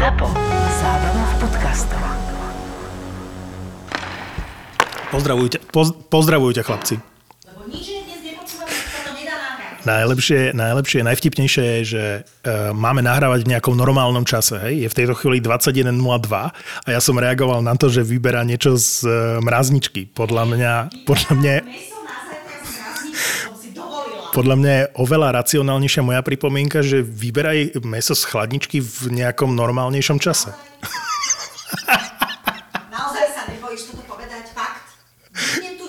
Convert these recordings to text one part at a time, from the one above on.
ZAPO. Zábrná v podcastov. Pozdravujú ťa, poz, pozdravujú ťa chlapci. Lebo nič. Najlepšie, najlepšie, najvtipnejšie je, že uh, máme nahrávať v nejakom normálnom čase. Hej? Je v tejto chvíli 21.02 a ja som reagoval na to, že vyberá niečo z uh, mrazničky. Podľa mňa, podľa mňa, podľa mňa je oveľa racionálnejšia moja pripomienka, že vyberaj meso z chladničky v nejakom normálnejšom čase. Naozaj sa nebojíš toto povedať? Fakt? Vypnem tú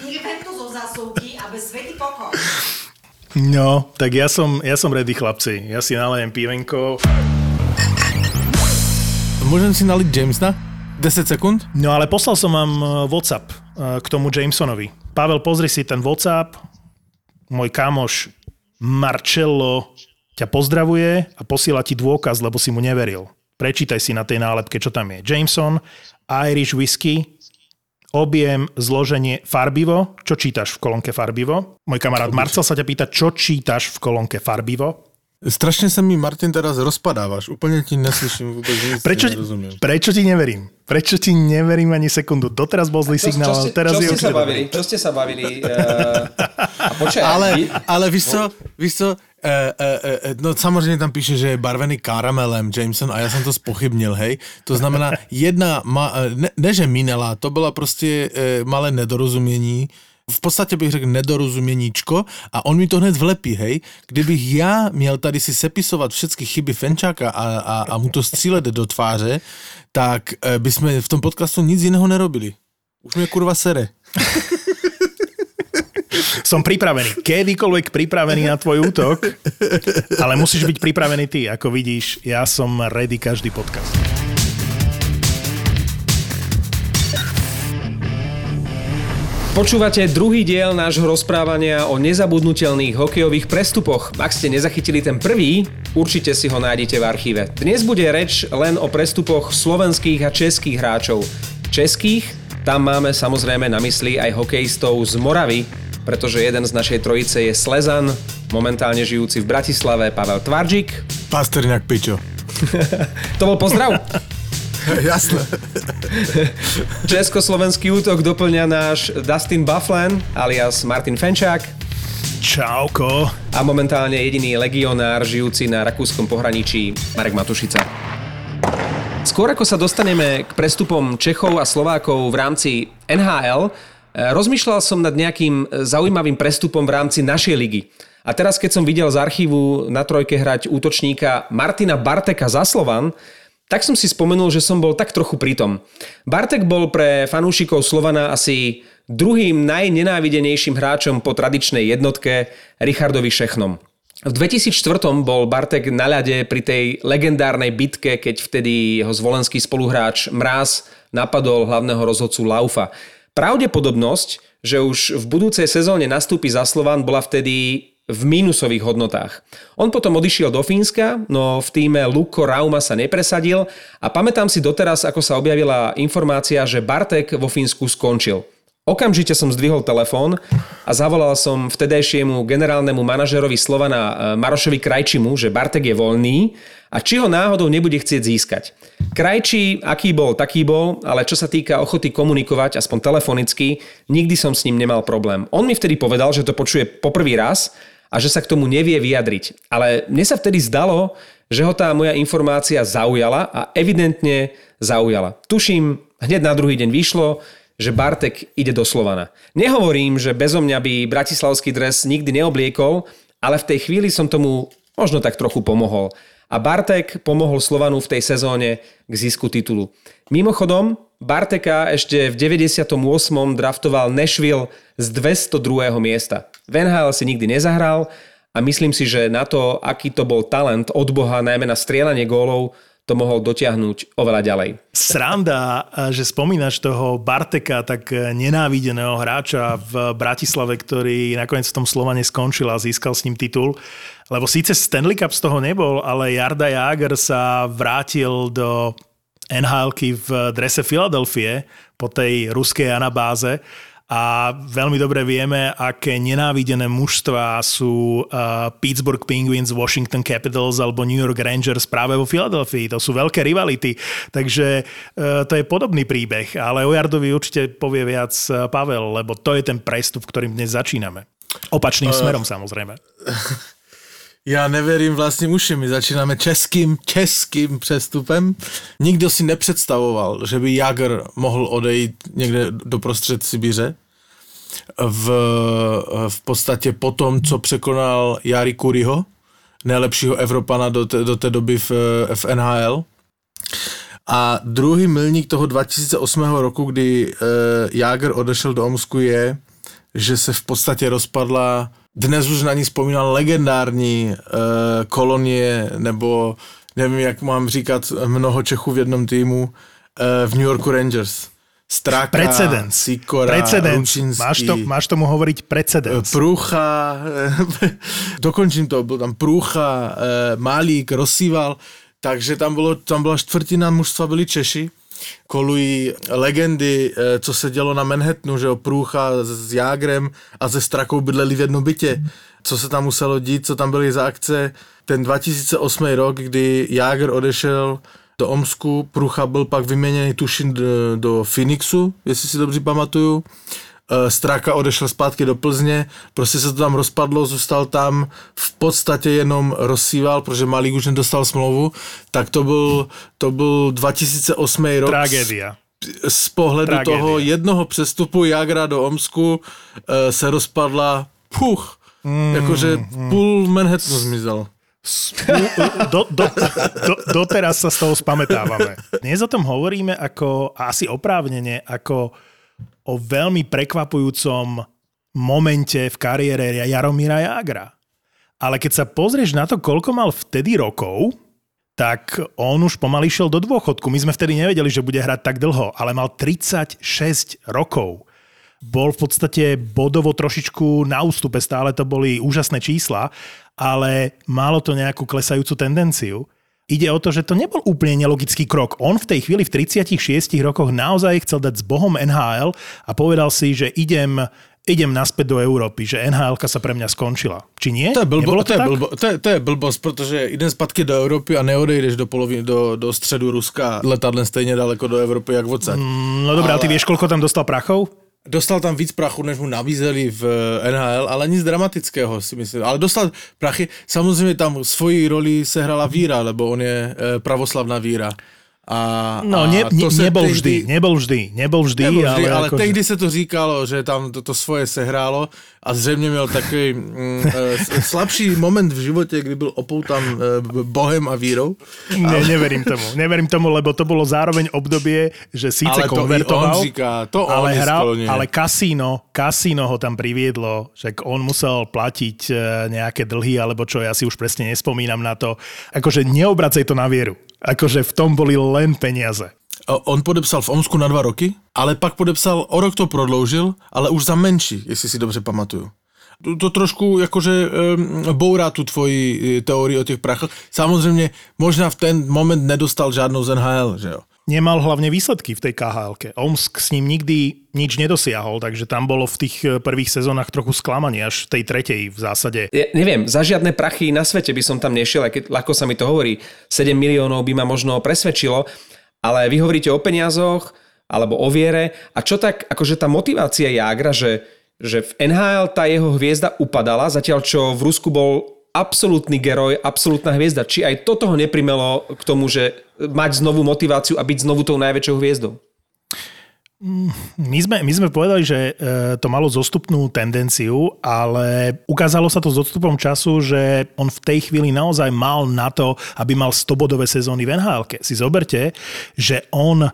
vyrvem to zo zásuvky a bez svety pokoj. No, tak ja som, ja som ready chlapci. Ja si nalejem pivenko. Môžem si naliť Jamesna? 10 sekúnd? No ale poslal som vám eh, WhatsApp eh, k tomu Jamesonovi. Pavel, pozri si ten WhatsApp. Môj kamoš Marcello ťa pozdravuje a posiela ti dôkaz, lebo si mu neveril. Prečítaj si na tej nálepke, čo tam je. Jameson, Irish Whisky, objem, zloženie, farbivo. Čo čítaš v kolónke farbivo? Môj kamarát Marcel sa ťa pýta, čo čítaš v kolónke farbivo? Strašne sa mi, Martin, teraz rozpadávaš. Úplne ti neslyším vôbec nic, Prečo, nerozumiem. prečo ti neverím? Prečo ti neverím ani sekundu? Doteraz bol zlý signál, ale teraz čo je ste sa bavili? Čo ste sa bavili? Uh, a počkaj, Ale, vy- ale víš co, víš co, e, e, e, no samozřejmě tam píše, že je barvený karamelem Jameson a já jsem to spochybnil, hej. To znamená, jedna, ma, e, ne, ne že minela, to byla prostě e, malé nedorozumění, v podstatě bych řekl nedorozuměníčko a on mi to hned vlepí, hej. Kdybych já měl tady si sepisovat všechny chyby Fenčáka a, a, a mu to střílet do tváře, tak e, bychom v tom podcastu nic jiného nerobili. Už mě kurva sere. Som pripravený, kedykoľvek pripravený na tvoj útok, ale musíš byť pripravený ty. Ako vidíš, ja som ready každý podcast. Počúvate druhý diel nášho rozprávania o nezabudnutelných hokejových prestupoch. Ak ste nezachytili ten prvý, určite si ho nájdete v archíve. Dnes bude reč len o prestupoch slovenských a českých hráčov. Českých, tam máme samozrejme na mysli aj hokejistov z Moravy, pretože jeden z našej trojice je Slezan, momentálne žijúci v Bratislave Pavel Tvarčík. Pasterňák pičo. To bol pozdrav. Jasné. Československý útok doplňa náš Dustin Bufflan alias Martin Fenčák Čauko. a momentálne jediný legionár žijúci na rakúskom pohraničí Marek Matušica. Skôr ako sa dostaneme k prestupom Čechov a Slovákov v rámci NHL, eh, rozmýšľal som nad nejakým zaujímavým prestupom v rámci našej ligy. A teraz, keď som videl z archívu na trojke hrať útočníka Martina Barteka za Slovan, tak som si spomenul, že som bol tak trochu pritom. Bartek bol pre fanúšikov Slovana asi druhým najnenávidenejším hráčom po tradičnej jednotke Richardovi Šechnom. V 2004 bol Bartek na ľade pri tej legendárnej bitke, keď vtedy jeho zvolenský spoluhráč Mráz napadol hlavného rozhodcu Laufa. Pravdepodobnosť, že už v budúcej sezóne nastúpi za Slovan, bola vtedy v mínusových hodnotách. On potom odišiel do Fínska, no v týme Luko Rauma sa nepresadil a pamätám si doteraz, ako sa objavila informácia, že Bartek vo Fínsku skončil. Okamžite som zdvihol telefón a zavolal som vtedajšiemu generálnemu manažerovi Slovana eh, Marošovi Krajčimu, že Bartek je voľný a či ho náhodou nebude chcieť získať. Krajčí, aký bol, taký bol, ale čo sa týka ochoty komunikovať, aspoň telefonicky, nikdy som s ním nemal problém. On mi vtedy povedal, že to počuje poprvý raz a že sa k tomu nevie vyjadriť. Ale mne sa vtedy zdalo, že ho tá moja informácia zaujala a evidentne zaujala. Tuším, hneď na druhý deň vyšlo, že Bartek ide do Slovana. Nehovorím, že bezo mňa by bratislavský dres nikdy neobliekol, ale v tej chvíli som tomu možno tak trochu pomohol. A Bartek pomohol Slovanu v tej sezóne k zisku titulu. Mimochodom, Barteka ešte v 98. draftoval Nashville z 202. miesta. V NHL si nikdy nezahral a myslím si, že na to, aký to bol talent od Boha, najmä na strieľanie gólov, to mohol dotiahnuť oveľa ďalej. Sranda, že spomínaš toho Barteka, tak nenávideného hráča v Bratislave, ktorý nakoniec v tom Slovane skončil a získal s ním titul. Lebo síce Stanley Cup z toho nebol, ale Jarda Jager sa vrátil do nhl v drese Filadelfie po tej ruskej anabáze a veľmi dobre vieme, aké nenávidené mužstva sú uh, Pittsburgh Penguins, Washington Capitals alebo New York Rangers práve vo Filadelfii. To sú veľké rivality, takže uh, to je podobný príbeh, ale o Jardovi určite povie viac uh, Pavel, lebo to je ten prestup, ktorým dnes začíname. Opačným uh, smerom samozrejme. Já neverím vlastním uším. My začínáme českým, českým přestupem. Nikdo si nepředstavoval, že by Jagr mohl odejít někde do prostřed Sibiře. V, v podstatě po tom, co překonal Jari Kuriho, nejlepšího Evropana do, te, do té doby v, v NHL. A druhý milník toho 2008 roku, kdy uh, Jager odešel do Omsku, je, že se v podstatě rozpadla dnes už na ní vzpomínal legendární uh, kolonie, nebo nevím, jak mám říkat, mnoho Čechů v jednom týmu uh, v New Yorku Rangers. Straka, precedens. Sikora, precedens. Máš, to, máš tomu hovoriť precedens. Prúcha, dokončím to, byl tam Prúcha, Malík, Rosíval, takže tam, bylo, tam byla čtvrtina mužstva byli Češi kolují legendy, eh, co se dělo na Manhattanu, že jo, Průcha s Jágrem a ze Strakou bydleli v jednom bytě. Co se tam muselo dít, co tam byly za akce. Ten 2008 rok, kdy Jágr odešel do Omsku, Průcha byl pak vyměněný tuším do, do Phoenixu, jestli si dobře pamatuju. Eh, Straka odešel zpátky do Plzně, prostě se to tam rozpadlo, zůstal tam, v podstatě jenom rozsíval, protože Malík už nedostal smlouvu, tak to byl, to byl 2008 rok. Tragédia. Z pohledu Tragédia. toho jednoho přestupu Jagra do Omsku eh, se rozpadla, puch, mm, jakože mm. půl Manhattanu zmizel. Do, do, do, doteraz sa z toho spametávame. Dnes o tom hovoríme ako, asi oprávnene, ako o veľmi prekvapujúcom momente v kariére Jaromíra Jagra. Ale keď sa pozrieš na to, koľko mal vtedy rokov, tak on už pomaly šiel do dôchodku. My sme vtedy nevedeli, že bude hrať tak dlho, ale mal 36 rokov. Bol v podstate bodovo trošičku na ústupe, stále to boli úžasné čísla, ale malo to nejakú klesajúcu tendenciu. Ide o to, že to nebol úplne nelogický krok. On v tej chvíli v 36 rokoch naozaj chcel dať s Bohom NHL a povedal si, že idem idem naspäť do Európy, že nhl sa pre mňa skončila. Či nie? To je, blbo, to, to, je blbo, to, je, to je blbosť, protože idem zpátky do Európy a neodejdeš do, poloviny, do, do středu Ruska letadlem stejně daleko do Európy, jak odsaď. Mm, no dobré, Ale... ty vieš, koľko tam dostal prachov? Dostal tam víc prachu, než mu nabízeli v eh, NHL, ale nic dramatického si myslím. Ale dostal prachy, samozřejmě tam svoji roli sehrala víra, lebo on je eh, pravoslavná víra. A, no, ne, ne, nebol tehdy, vždy, nebol vždy, nebol vždy, nebol vždy ale, ale ako, tehdy se to říkalo, že tam to, to svoje sehrálo a zřejmě měl takový mm, e, slabší moment v životě, kdy byl opoutan e, bohem a vírou. Ne, ale... neverím tomu, neverím tomu, lebo to bolo zároveň obdobie, že síce ale konvertoval, to říká, to ale hral, ale kasíno, kasíno ho tam priviedlo, že on musel platiť e, nejaké dlhy, alebo čo, ja si už presne nespomínam na to. Akože neobracej to na vieru. Akože v tom boli len peniaze. On podepsal v Omsku na dva roky, ale pak podepsal, o rok to prodloužil, ale už za menší, jestli si dobře pamatuju. To, trošku jakože um, bourá tu tvoji e, teórii o těch prachoch. Samozřejmě možná v ten moment nedostal žádnou z NHL, že jo? Nemal hlavne výsledky v tej khl Omsk s ním nikdy nič nedosiahol, takže tam bolo v tých eh, prvých sezónach trochu sklamanie, až v tej tretej v zásade. Ja, neviem, za žiadne prachy na svete by som tam nešiel, aj keď ľahko sa mi to hovorí, 7 miliónov by ma možno presvedčilo, ale vy hovoríte o peniazoch alebo o viere. A čo tak, akože tá motivácia Jágra, že, že v NHL tá jeho hviezda upadala, zatiaľ čo v Rusku bol absolútny geroj, absolútna hviezda. Či aj toto ho neprimelo k tomu, že mať znovu motiváciu a byť znovu tou najväčšou hviezdou? My sme, my sme povedali, že e, to malo zostupnú tendenciu, ale ukázalo sa to s odstupom času, že on v tej chvíli naozaj mal na to, aby mal 100-bodové sezóny v nhl Si zoberte, že on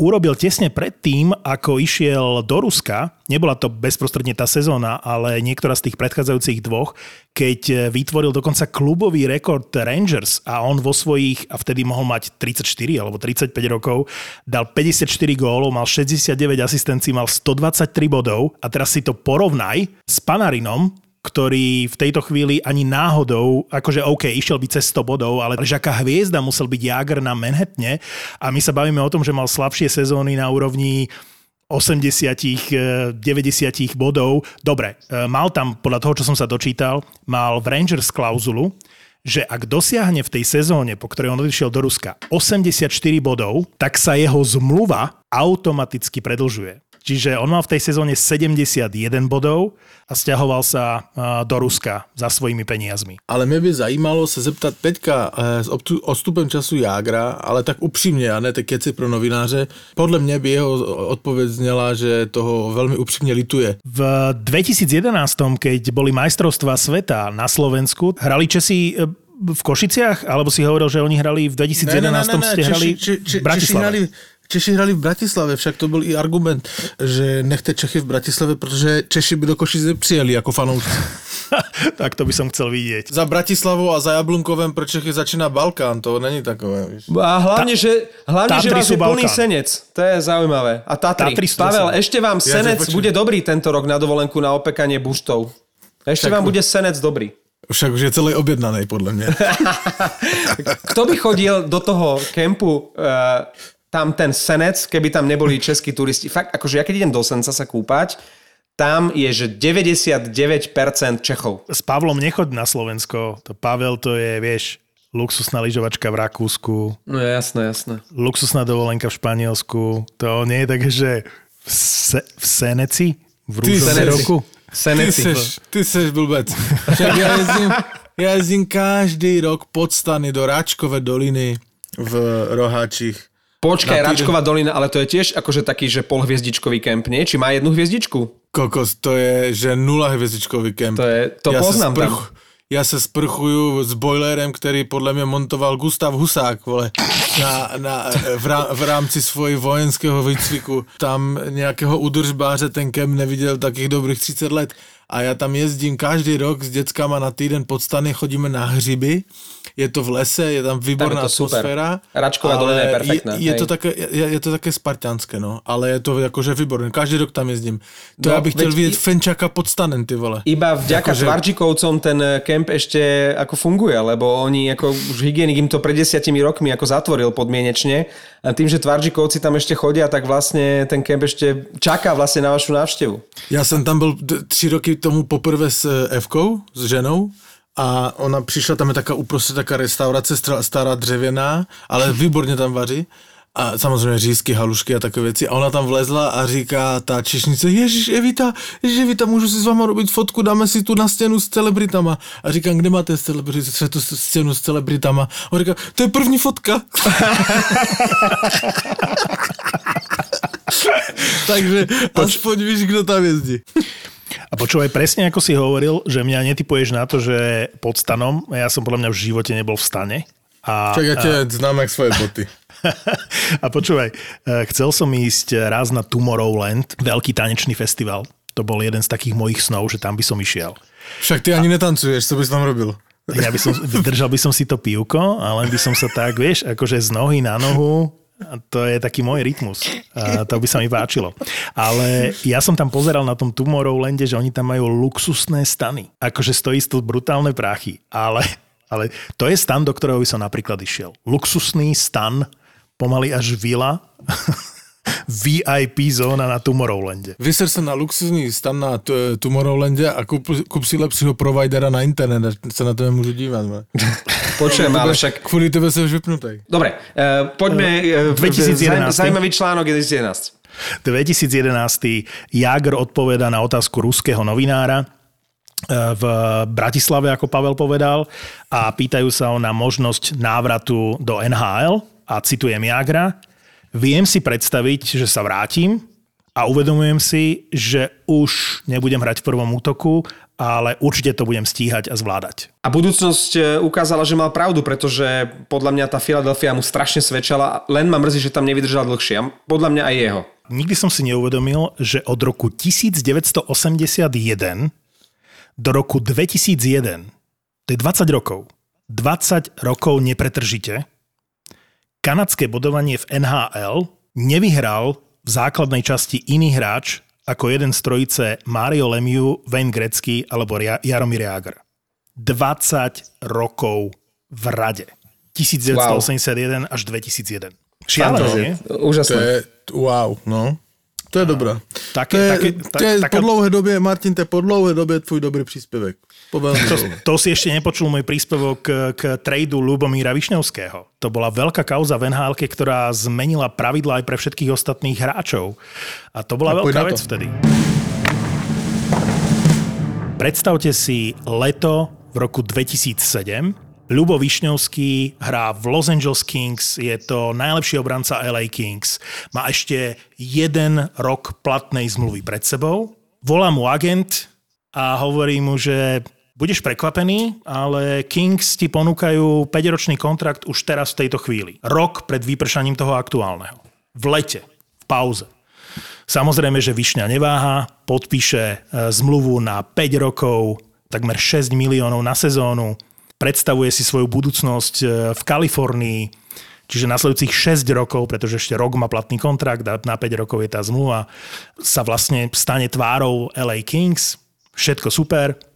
urobil tesne predtým, ako išiel do Ruska, nebola to bezprostredne tá sezóna, ale niektorá z tých predchádzajúcich dvoch, keď vytvoril dokonca klubový rekord Rangers a on vo svojich, a vtedy mohol mať 34 alebo 35 rokov, dal 54 gólov, mal 69 asistencií, mal 123 bodov. A teraz si to porovnaj s Panarinom, ktorý v tejto chvíli ani náhodou, akože OK, išiel by cez 100 bodov, ale že aká hviezda musel byť Jager na Manhattane a my sa bavíme o tom, že mal slabšie sezóny na úrovni 80 90 bodov. Dobre, e, mal tam, podľa toho, čo som sa dočítal, mal v Rangers klauzulu, že ak dosiahne v tej sezóne, po ktorej on odišiel do Ruska, 84 bodov, tak sa jeho zmluva automaticky predlžuje. Čiže on mal v tej sezóne 71 bodov a stiahoval sa a, do Ruska za svojimi peniazmi. Ale mě by zajímalo se zeptat teďka eh, s odstupem času Jágra, ale tak upřímně a ne ty keci pro novináře. Podle mě by jeho odpověď zněla, že toho velmi upřímně lituje. V 2011, keď boli majstrovstvá sveta na Slovensku, hrali Česi e, v Košiciach? Alebo si hovoril, že oni hrali v 2011 ste hrali v Bratislave? Češi hrali, Češi hrali v Bratislave, však to byl i argument, že nechte Čechy v Bratislave, protože Češi by do Košic nepřijeli jako fanoušci. tak to by som chcel vidieť. Za Bratislavou a za Jablunkovem pro Čechy začíná Balkán, to není takové. Víš. A hlavne, že, hlavne, že vás sú je plný senec. To je zaujímavé. A Tatry. Tatry Pavel, ešte vám Ja senec bude dobrý tento rok na dovolenku na opekanie buštov. Ešte Tak- vám bude senec dobrý. Však už je celý objednaný, podle mě. Kto by chodil do toho kempu uh, tam ten senec, keby tam neboli českí turisti? Fakt, akože ja keď idem do senca sa kúpať, tam je, že 99% Čechov. S Pavlom nechoď na Slovensko. To Pavel to je, vieš, luxusná lyžovačka v Rakúsku, No jasné, jasné. luxusná dovolenka v Španielsku. To nie je také, že v, se, v Seneci? V rúžovej Seneci. roku? Ty seš, ty seš blbec. Však já jezdím, já jezdím každý rok pod stany do Ráčkové doliny v Roháčích. Počkaj, Račková dolina, ale to je tiež akože taký, že polhviezdičkový kemp, nie? Či má jednu hviezdičku? Kokos, to je, že nula hvězdičkový kemp. To je- to se poznám tam. Já se sprchuju s boilerem, který podle mě montoval Gustav Husák, vole, na, na, v, rá, v rámci svojí vojenského výcviku. Tam nějakého udržbáře ten kemp neviděl takých dobrých 30 let. A já tam jezdím každý rok s dětskama na týden pod stany, chodíme na hřiby, je to v lese, je tam výborná Tam je to super. atmosféra. Račková ale dolina je perfektná, Je, je, to také, je, je to také spartianské, no, ale je to jakože výborné. Každý rok tam jezdím. To No, já bych veď vidět i- Fenčaka pod stanem, ty vole. Iba vďaka Akože- Tvarčikovcom ten kemp ešte ako funguje, lebo oni ako už hygienik im to pred desiatimi rokmi ako zatvoril podmienečne a tým, že Tvarčikovci tam ešte chodia, tak vlastne ten kemp ešte čaká vlastne na vašu návštevu. Já jsem tam byl d- tři roky tomu poprvé s eh, Evkou, s ženou, a ona přišla, tam je taká uprostřed taká restaurace stará dřevěná, ale výborně tam vaří. A samozřejmě řízky, halušky a takové věci. A ona tam vlezla a říká ta češnice, Ježíš Evita, Ježíš Evita, můžu si s váma robit fotku, dáme si tu na stěnu s celebritama. A říkám, kde máte celebrit- tu stěnu s celebritama? A on říká, to je první fotka. Takže aspoň víš, kdo tam jezdí. A počúvaj, presne ako si hovoril, že mňa netypuješ na to, že pod stanom, ja som podľa mňa v živote nebol v stane. A, Čak, ja tě znám jak svoje boty. a počúvaj, eh, chcel som ísť raz na Tomorrowland, veľký tanečný festival. To bol jeden z takých mojich snov, že tam by som išiel. Však ty ani netancuješ, co bys tam robil? Ja by som, držal by som si to pivko, ale by som sa tak, vieš, akože z nohy na nohu, a to je taký môj rytmus. A to by sa mi páčilo. Ale ja som tam pozeral na tom Tomorrowlande, že oni tam majú luxusné stany. Akože stojí to brutálne práchy. Ale, ale to je stan, do ktorého by som napríklad išiel. Luxusný stan, pomaly až vila, VIP zóna na Tomorrowlande. Vyser se na luxusní stan na t- Tomorrowlandě a kup, kup si lepšího providera na internet, a se na tebe můžu dívat. Ne? Počujem, ale však... Kvůli tebe jsem už vypnutý. Dobre, uh, poďme... Uh, 2011. Zajímavý článok 2011. 2011. Jager odpoveda na otázku ruského novinára e, v Bratislave, ako Pavel povedal, a pýtajú sa ho na možnosť návratu do NHL a citujem Jagra. Viem si predstaviť, že sa vrátim a uvedomujem si, že už nebudem hrať v prvom útoku, ale určite to budem stíhať a zvládať. A budúcnosť e, ukázala, že mal pravdu, pretože podľa mňa tá Philadelphia mu strašne svedčala, len ma mrzí, že tam nevydržal dlhšie. Podľa mňa aj jeho. Nikdy som si neuvedomil, že od roku 1981 do roku 2001, to je 20 rokov, 20 rokov nepretržite, kanadské bodovanie v NHL nevyhral v základnej časti iný hráč ako jeden z trojice Mario Lemieux, Wayne Gretzky alebo Jaromír Jágr. 20 rokov v rade. 1981 až 2001. Šialené, nie? To Úžasné. je wow, no. To je dobré. Také- to je, také- to tak- je taká- po dlouhé době, Martin, to je po dlouhé době tvůj dobrý příspěvek. To, to si ešte nepočul môj príspevok k, k tradu Lubomíra Višňovského. To bola veľká kauza v nhl ktorá zmenila pravidla aj pre všetkých ostatných hráčov. A to bola poď veľká vec vtedy. Predstavte si leto v roku 2007. Ľubo Višňovský hrá v Los Angeles Kings, je to najlepší obranca LA Kings. Má ešte jeden rok platnej zmluvy pred sebou. Volá mu agent a hovorí mu, že budeš prekvapený, ale Kings ti ponúkajú 5-ročný kontrakt už teraz v tejto chvíli. Rok pred vypršaním toho aktuálneho. V lete, v pauze. Samozrejme, že Višňa neváha, podpíše e, zmluvu na 5 rokov, takmer 6 miliónov na sezónu, predstavuje si svoju budúcnosť e, v Kalifornii, čiže nasledujúcich 6 rokov, pretože ešte rok má platný kontrakt a na 5 rokov je tá zmluva, sa vlastne stane tvárou LA Kings, všetko super.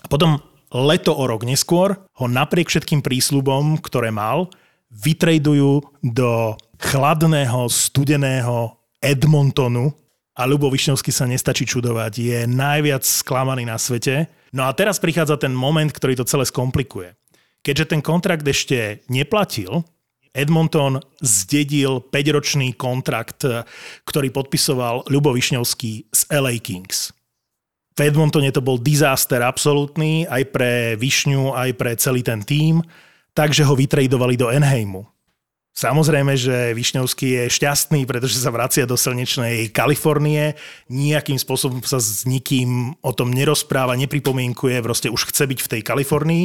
A potom leto o rok neskôr ho napriek všetkým prísľubom, ktoré mal, vytredujú do chladného, studeného Edmontonu a Ľubo Višňovský sa nestačí čudovať. Je najviac sklamaný na svete. No a teraz prichádza ten moment, ktorý to celé skomplikuje. Keďže ten kontrakt ešte neplatil, Edmonton zdedil 5-ročný kontrakt, ktorý podpisoval Ľubo Višňovský z LA Kings. V Edmontone to bol disaster absolútny aj pre Višňu, aj pre celý ten tím, takže ho vytredovali do Enheimu. Samozrejme, že Višňovský je šťastný, pretože sa vracia do slnečnej Kalifornie, nejakým spôsobom sa s nikým o tom nerozpráva, nepripomienkuje, proste už chce byť v tej Kalifornii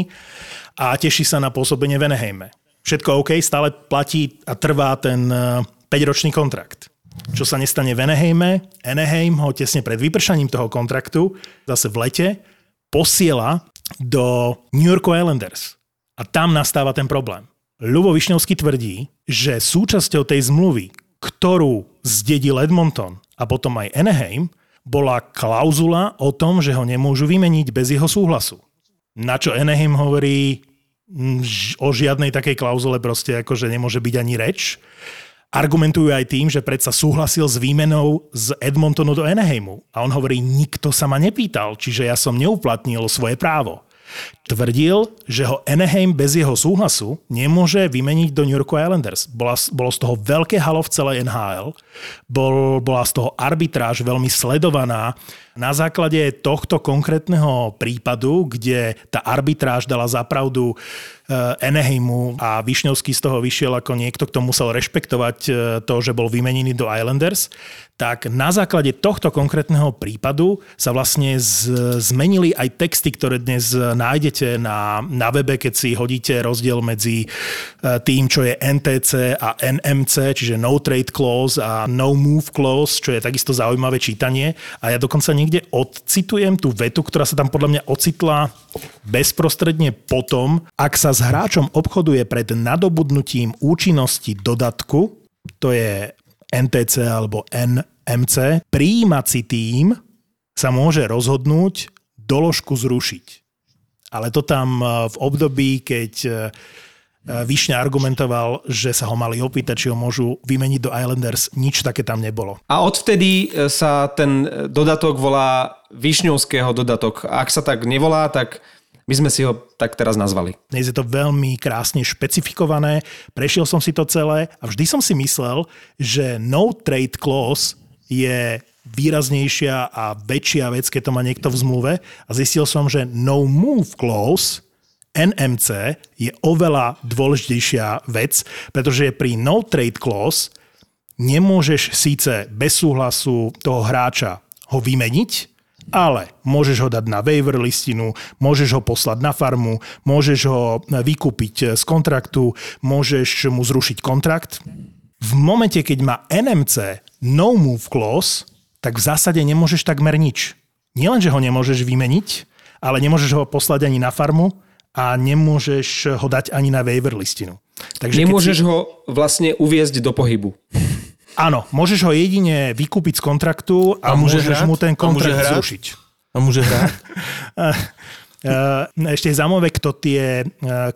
a teší sa na pôsobenie v Anaheime. Všetko OK, stále platí a trvá ten 5-ročný kontrakt. Čo sa nestane v Anaheime, Anaheim ho tesne pred vypršaním toho kontraktu, zase v lete, posiela do New York Islanders. A tam nastáva ten problém. Ľubo Višňovský tvrdí, že súčasťou tej zmluvy, ktorú zdedil Edmonton a potom aj Anaheim, bola klauzula o tom, že ho nemôžu vymeniť bez jeho súhlasu. Na čo Anaheim hovorí mm, o žiadnej takej klauzule proste akože nemôže byť ani reč. Argumentujú aj tým, že predsa súhlasil s výmenou z Edmontonu do Anaheimu. A on hovorí, nikto sa ma nepýtal, čiže ja som neuplatnil svoje právo. Tvrdil, že ho Anaheim bez jeho súhlasu nemôže vymeniť do New York Islanders. Bola, bolo z toho veľké halo v celej NHL, bol, bola z toho arbitráž veľmi sledovaná. Na základe tohto konkrétneho prípadu, kde tá arbitráž dala zapravdu Anaheimu a Višňovský z toho vyšiel ako niekto, kto musel rešpektovať e, to, že bol vymenený do Islanders, tak na základe tohto konkrétneho prípadu sa vlastne z, zmenili aj texty, ktoré dnes nájdete na, na webe, keď si hodíte rozdiel medzi e, tým, čo je NTC a NMC, čiže No Trade Clause a No Move Clause, čo je takisto zaujímavé čítanie. A ja dokonca niekde odcitujem tú vetu, ktorá sa tam podľa mňa ocitla bezprostredne potom, ak sa s hráčom obchoduje pred nadobudnutím účinnosti dodatku, to je NTC alebo NMC, príjímací tým sa môže rozhodnúť doložku zrušiť. Ale to tam v období, keď Višňa argumentoval, že sa ho mali opýtať, či ho môžu vymeniť do Islanders, nič také tam nebolo. A odvtedy sa ten dodatok volá Višňovského dodatok. Ak sa tak nevolá, tak my sme si ho tak teraz nazvali. Dnes je to veľmi krásne špecifikované, prešiel som si to celé a vždy som si myslel, že no trade clause je výraznejšia a väčšia vec, keď to má niekto v zmluve a zistil som, že no move clause NMC je oveľa dôležitejšia vec, pretože pri no trade clause nemôžeš síce bez súhlasu toho hráča ho vymeniť, ale môžeš ho dať na waiver listinu, môžeš ho poslať na farmu, môžeš ho vykúpiť z kontraktu, môžeš mu zrušiť kontrakt. V momente, keď má NMC no move clause, tak v zásade nemôžeš takmer nič. Nielen, že ho nemôžeš vymeniť, ale nemôžeš ho poslať ani na farmu a nemôžeš ho dať ani na waiver listinu. Takže Nemôžeš si... ho vlastne uviezť do pohybu. Áno, môžeš ho jedine vykúpiť z kontraktu a, a môžeš hrať? mu ten kontrakt zrušiť. A môže hrať? Ešte je zaujímavé, kto tie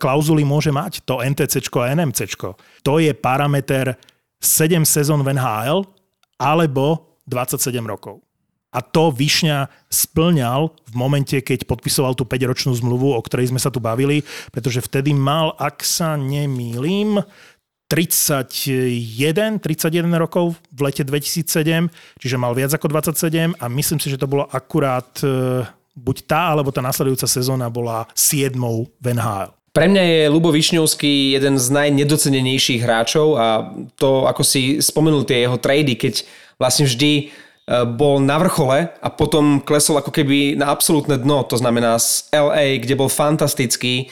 klauzuly môže mať, to NTC a NMC. To je parameter 7 sezón v NHL alebo 27 rokov. A to Višňa splňal v momente, keď podpisoval tú 5-ročnú zmluvu, o ktorej sme sa tu bavili, pretože vtedy mal, ak sa nemýlim, 31, 31 rokov v lete 2007, čiže mal viac ako 27 a myslím si, že to bolo akurát e, buď tá, alebo tá nasledujúca sezóna bola 7 v NHL. Pre mňa je Lubo Višňovský jeden z najnedocenenejších hráčov a to, ako si spomenul tie jeho trady, keď vlastne vždy E, bol na vrchole a potom klesol ako keby na absolútne dno, to znamená z LA, kde bol fantastický,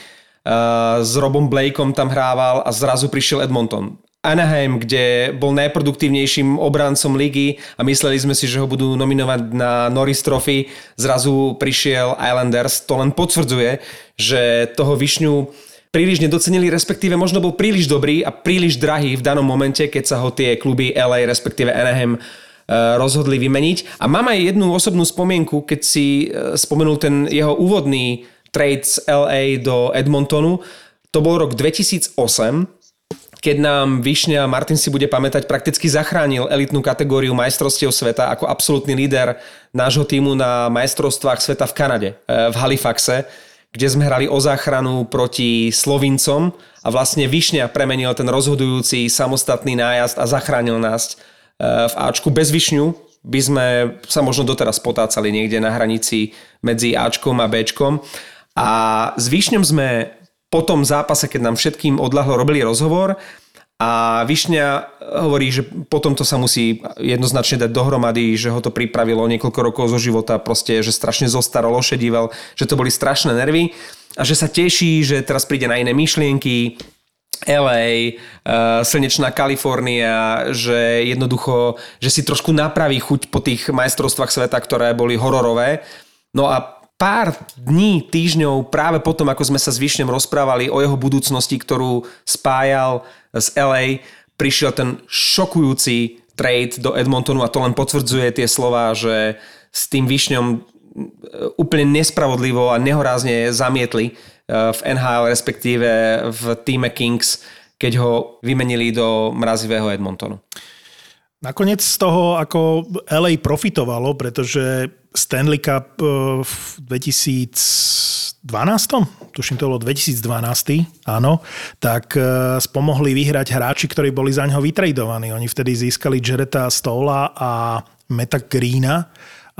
s Robom Blakeom tam hrával a zrazu prišiel Edmonton. Anaheim, kde bol najproduktívnejším obrancom ligy a mysleli sme si, že ho budú nominovať na Norris Trophy, zrazu prišiel Islanders. To len potvrdzuje, že toho Višňu príliš nedocenili, respektíve možno bol príliš dobrý a príliš drahý v danom momente, keď sa ho tie kluby LA, respektíve Anaheim Eh, rozhodli vymeniť. A mám aj jednu osobnú spomienku, keď si eh, spomenul ten jeho úvodný trade z LA do Edmontonu. To bol rok 2008, keď nám Višňa, Martin si bude pamätať, prakticky zachránil elitnú kategóriu majstrovstiev sveta ako absolútny líder nášho týmu na majstrovstvách sveta v Kanade, eh, v Halifaxe, kde sme hrali o záchranu proti Slovincom a vlastne Višňa premenil ten rozhodujúci samostatný nájazd a zachránil nás v Ačku bez Višňu by sme sa možno doteraz potácali niekde na hranici medzi Ačkom a Bčkom. A s Višňom sme po tom zápase, keď nám všetkým odľahlo, robili rozhovor a Višňa hovorí, že potom to sa musí jednoznačne dať dohromady, že ho to pripravilo niekoľko rokov zo života, proste, že strašne zostarol, ošedíval, že to boli strašné nervy a že sa teší, že teraz príde na iné myšlienky, LA, uh, eh, slnečná Kalifornia, že jednoducho, že si trošku napraví chuť po tých majstrovstvách sveta, ktoré boli hororové. No a pár dní, týždňov práve potom, ako sme sa s Višňom rozprávali o jeho budúcnosti, ktorú spájal z LA, prišiel ten šokujúci trade do Edmontonu a to len potvrdzuje tie slova, že s tým Višňom úplne nespravodlivo a nehorázne zamietli v NHL, respektíve v týme Kings, keď ho vymenili do mrazivého Edmontonu. Nakoniec z toho, ako LA profitovalo, pretože Stanley Cup e, v 2012, tuším to bolo 2012, áno, tak e, spomohli vyhrať hráči, ktorí boli za ňo vytredovaní. Oni vtedy získali Jareta Stola a Meta Greena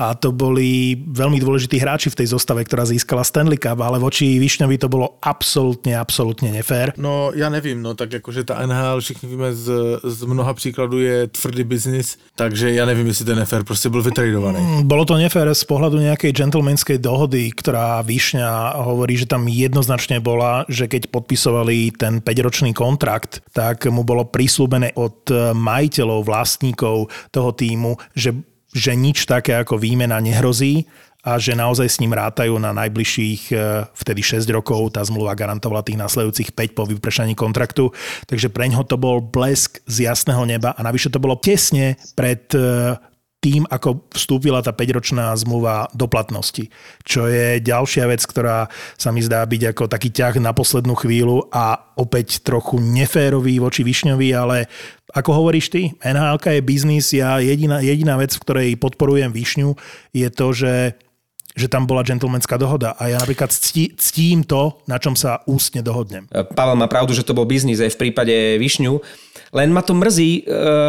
a to boli veľmi dôležití hráči v tej zostave, ktorá získala Stanley Cup, ale voči Višňovi to bolo absolútne, absolútne nefér. No já nevím, no tak jakože ta NHL, všichni víme z, z mnoha příkladů je tvrdý biznis, takže ja nevím, jestli je nefér, prostě byl vytradovaný. Mm, bolo to nefér z pohľadu nejakej gentlemanskej dohody, ktorá Višňa hovorí, že tam jednoznačne bola, že keď podpisovali ten 5-ročný kontrakt, tak mu bolo prislúbené od majiteľov, vlastníkov toho týmu, že že nič také ako výmena nehrozí a že naozaj s ním rátajú na najbližších e, vtedy 6 rokov. Tá zmluva garantovala tých nasledujúcich 5 po vypršaní kontraktu. Takže preňho to bol blesk z jasného neba a navyše to bolo tesne pred e, tým, ako vstúpila tá 5-ročná zmluva do platnosti. Čo je ďalšia vec, ktorá sa mi zdá byť ako taký ťah na poslednú chvíľu a opäť trochu neférový voči Višňovi, ale ako hovoríš ty, NHL je biznis, ja jediná, jediná vec, v ktorej podporujem Višňu, je to, že že tam bola gentlemanská dohoda a ja napríklad ctí, ctím to, na čom sa ústne dohodnem. Pavel má pravdu, že to bol biznis aj v prípade Višňu. Len ma to mrzí e,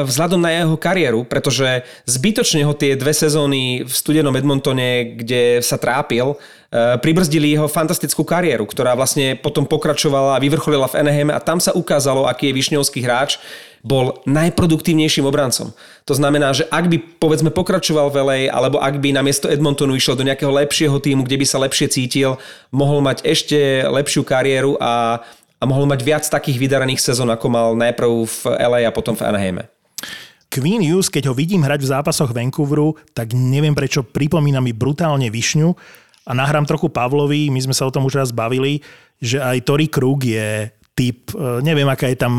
vzhľadom na jeho kariéru, pretože zbytočne ho tie dve sezóny v studenom Edmontone, kde sa trápil, e, pribrzdili jeho fantastickú kariéru, ktorá vlastne potom pokračovala a vyvrcholila v Anaheim a tam sa ukázalo, aký je višňovský hráč, bol najproduktívnejším obrancom. To znamená, že ak by povedzme pokračoval v LA, alebo ak by namiesto Edmontonu išiel do nejakého lepšieho týmu, kde by sa lepšie cítil, mohol mať ešte lepšiu kariéru a a mohol mať viac takých vydarených sezón, ako mal najprv v LA a potom v Anaheime. Queen Hughes, keď ho vidím hrať v zápasoch Vancouveru, tak neviem prečo pripomína mi brutálne Višňu a nahrám trochu Pavlovi, my sme sa o tom už raz bavili, že aj Tori Krug je typ, e, neviem, aká je tam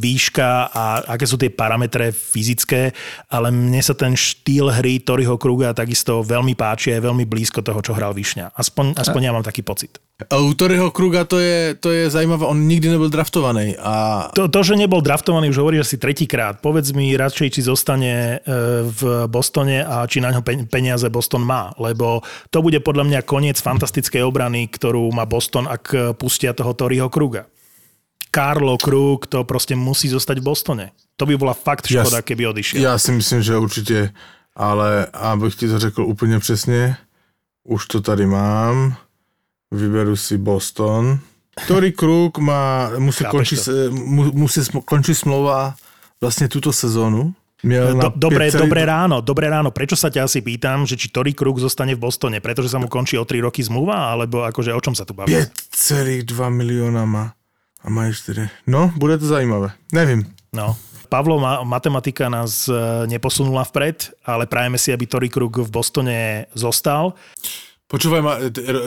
výška a aké sú tie parametre fyzické, ale mne sa ten štýl hry Toriho Kruga takisto veľmi páči a je veľmi blízko toho, čo hral Višňa. Aspoň, aspoň ja mám taký pocit. U Toryho Kruga to je, to je zajímavé, on nikdy nebyl draftovaný. A... To, to, že nebol draftovaný, už hovorí asi tretíkrát. Povedz mi radšej, či zostane e, v Bostone a či na ňo peniaze Boston má, lebo to bude podľa mňa koniec fantastickej obrany, ktorú má Boston, ak pustia toho Toryho Kruga. Karlo Krug to proste musí zostať v Bostone. To by bola fakt škoda, keby odišiel. Já si myslím, že určitě, ale abych ti to řekl úplně přesně, už to tady mám, vyberu si Boston. Tory Krug má, musí, končit, mu, musí končit smlouva vlastně tuto sezónu. Miel Do, dobré, dobré ráno, dobré ráno. Prečo sa ťa asi pýtam, že či Tory Krug zostane v Bostone? Pretože sa mu končí o 3 roky zmluva? Alebo akože o čom sa tu baví? 5,2 milióna má. A mají 4. No, bude to zajímavé. Nevím. No. Pavlo, matematika nás e, neposunula vpred, ale prajeme si, aby Tory Krug v Bostone zostal. Počúvaj ma,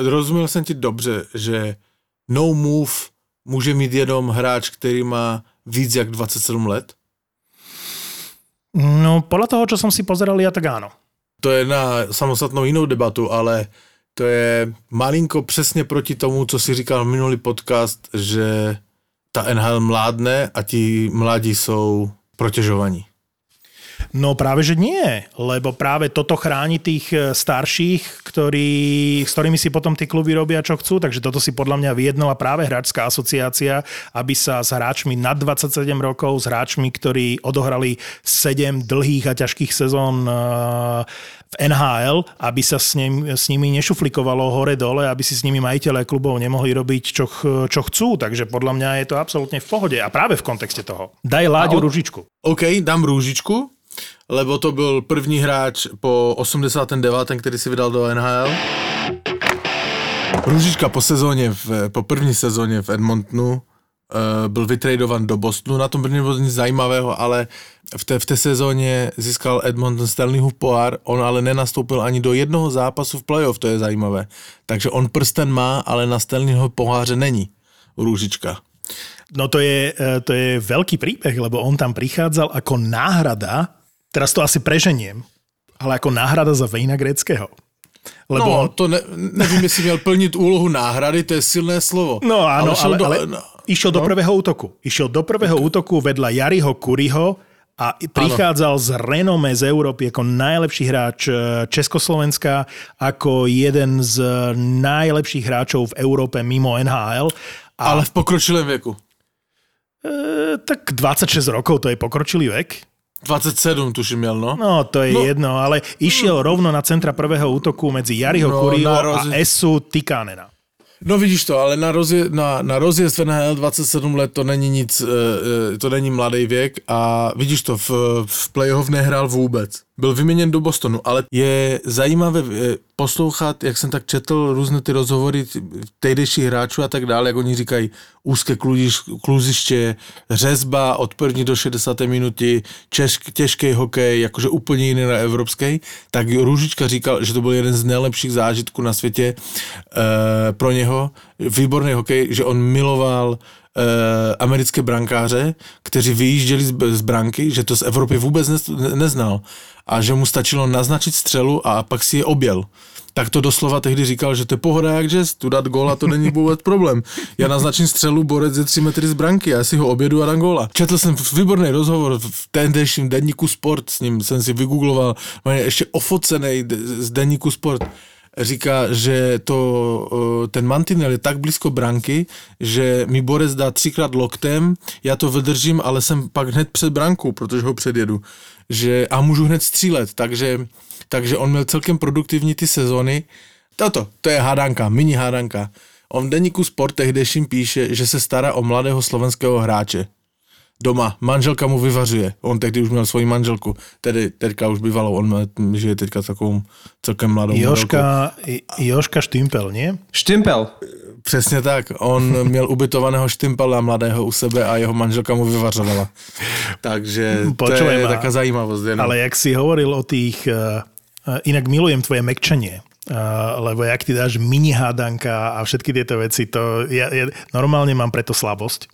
rozumiel som ti dobře, že no move může mít jenom hráč, který má víc jak 27 let? No, podľa toho, čo som si pozeral, ja tak áno. To je na samostatnou jinou debatu, ale to je malinko přesně proti tomu, co si říkal minulý podcast, že ta NHL mládne a ti mladí jsou protěžovaní. No práve, že nie, lebo práve toto chráni tých e, starších, ktorí, s ktorými si potom tí kluby robia, čo chcú, takže toto si podľa mňa vyjednala práve hráčská asociácia, aby sa s hráčmi nad 27 rokov, s hráčmi, ktorí odohrali 7 dlhých a ťažkých sezón e, v NHL, aby sa s, ním, s nimi nešuflikovalo hore-dole, aby si s nimi majiteľe klubov nemohli robiť, čo, čo chcú. Takže podľa mňa je to absolútne v pohode a práve v kontexte toho. Daj Láďu no, rúžičku. OK, dám rúžičku, lebo to byl první hráč po 89., který si vydal do NHL. Růžička po sezóně, v, po první sezóně v Edmontonu byl vytradovan do Bostonu. Na tom nebylo nic zajímavého, ale v té, v té sezóně získal Edmonton Stanleyhův pohár, on ale nenastoupil ani do jednoho zápasu v playoff, to je zajímavé. Takže on prsten má, ale na Stanleyho poháře není. Růžička. No to je, eh, to je veľký príbeh, lebo on tam prichádzal ako náhrada, teraz to asi preženiem, ale ako náhrada za Vejna Greckého. Lebo no, to ne, nevím, jestli měl plnit úlohu náhrady, to je silné slovo. No áno, ale, ale, do, ale no, išiel do no. prvého útoku. Išiel do prvého útoku vedľa Jariho Kuriho a prichádzal ano. z renome z Európy ako najlepší hráč e, Československa, ako jeden z najlepších hráčov v Európe mimo NHL. A, Ale v pokročilém veku. E, tak 26 rokov, to je pokročilý vek. 27 tuším měl, no. No, to je no. jedno, ale išiel rovno na centra prvého útoku medzi Jariho no, Kuriho a Esu Tikanena. No vidíš to, ale na, rozje, na, na rozjezd NHL 27 let to není nic, eh, eh, to není mladý věk a vidíš to, v, v playoff nehrál vůbec byl vyměněn do Bostonu, ale je zajímavé eh, poslouchat, jak jsem tak četl různé ty rozhovory tehdejších hráčů a tak dále, jak oni říkají úzké kluziš, kluziště, řezba od první do 60. minuty, těžký hokej, jakože úplně jiný na evropský, tak Růžička říkal, že to byl jeden z nejlepších zážitků na světě e, pro něho, výborný hokej, že on miloval americké brankáře, kteří vyjížděli z, z branky, že to z Evropy vůbec ne, neznal a že mu stačilo naznačit střelu a pak si je objel. Tak to doslova tehdy říkal, že to je pohoda jak jazz, tu dát góla to není vůbec problém. Já naznačím střelu, borec ze 3 metry z branky, já si ho objedu a dám góla. Četl jsem výborný rozhovor v tehdejším denníku Sport, s ním jsem si vygoogloval, ještě ofocený z denníku Sport říká, že to, ten mantinel je tak blízko branky, že mi Borec dá třikrát loktem, já to vydržím, ale jsem pak hned před brankou, protože ho předjedu. Že, a můžu hned střílet, takže, takže on měl celkem produktivní ty sezony. Toto, to je hádanka, mini hádanka. On v deníku Sport tehdejším píše, že se stará o mladého slovenského hráče doma, manželka mu vyvařuje. On tehdy už měl svoji manželku, tedy teďka už bývalo, on žije teďka takovou celkem mladou Joška, Joška Štimpel, nie? Štimpel. Přesně tak, on měl ubytovaného Štimpela mladého u sebe a jeho manželka mu vyvařovala. Takže Počujem, to je taká zajímavost. Jenom. Ale jak si hovoril o tých, uh, inak milujem tvoje mekčenie, Uh, lebo jak ty dáš mini hádanka a všetky tieto veci, to ja, ja normálne mám preto slabosť.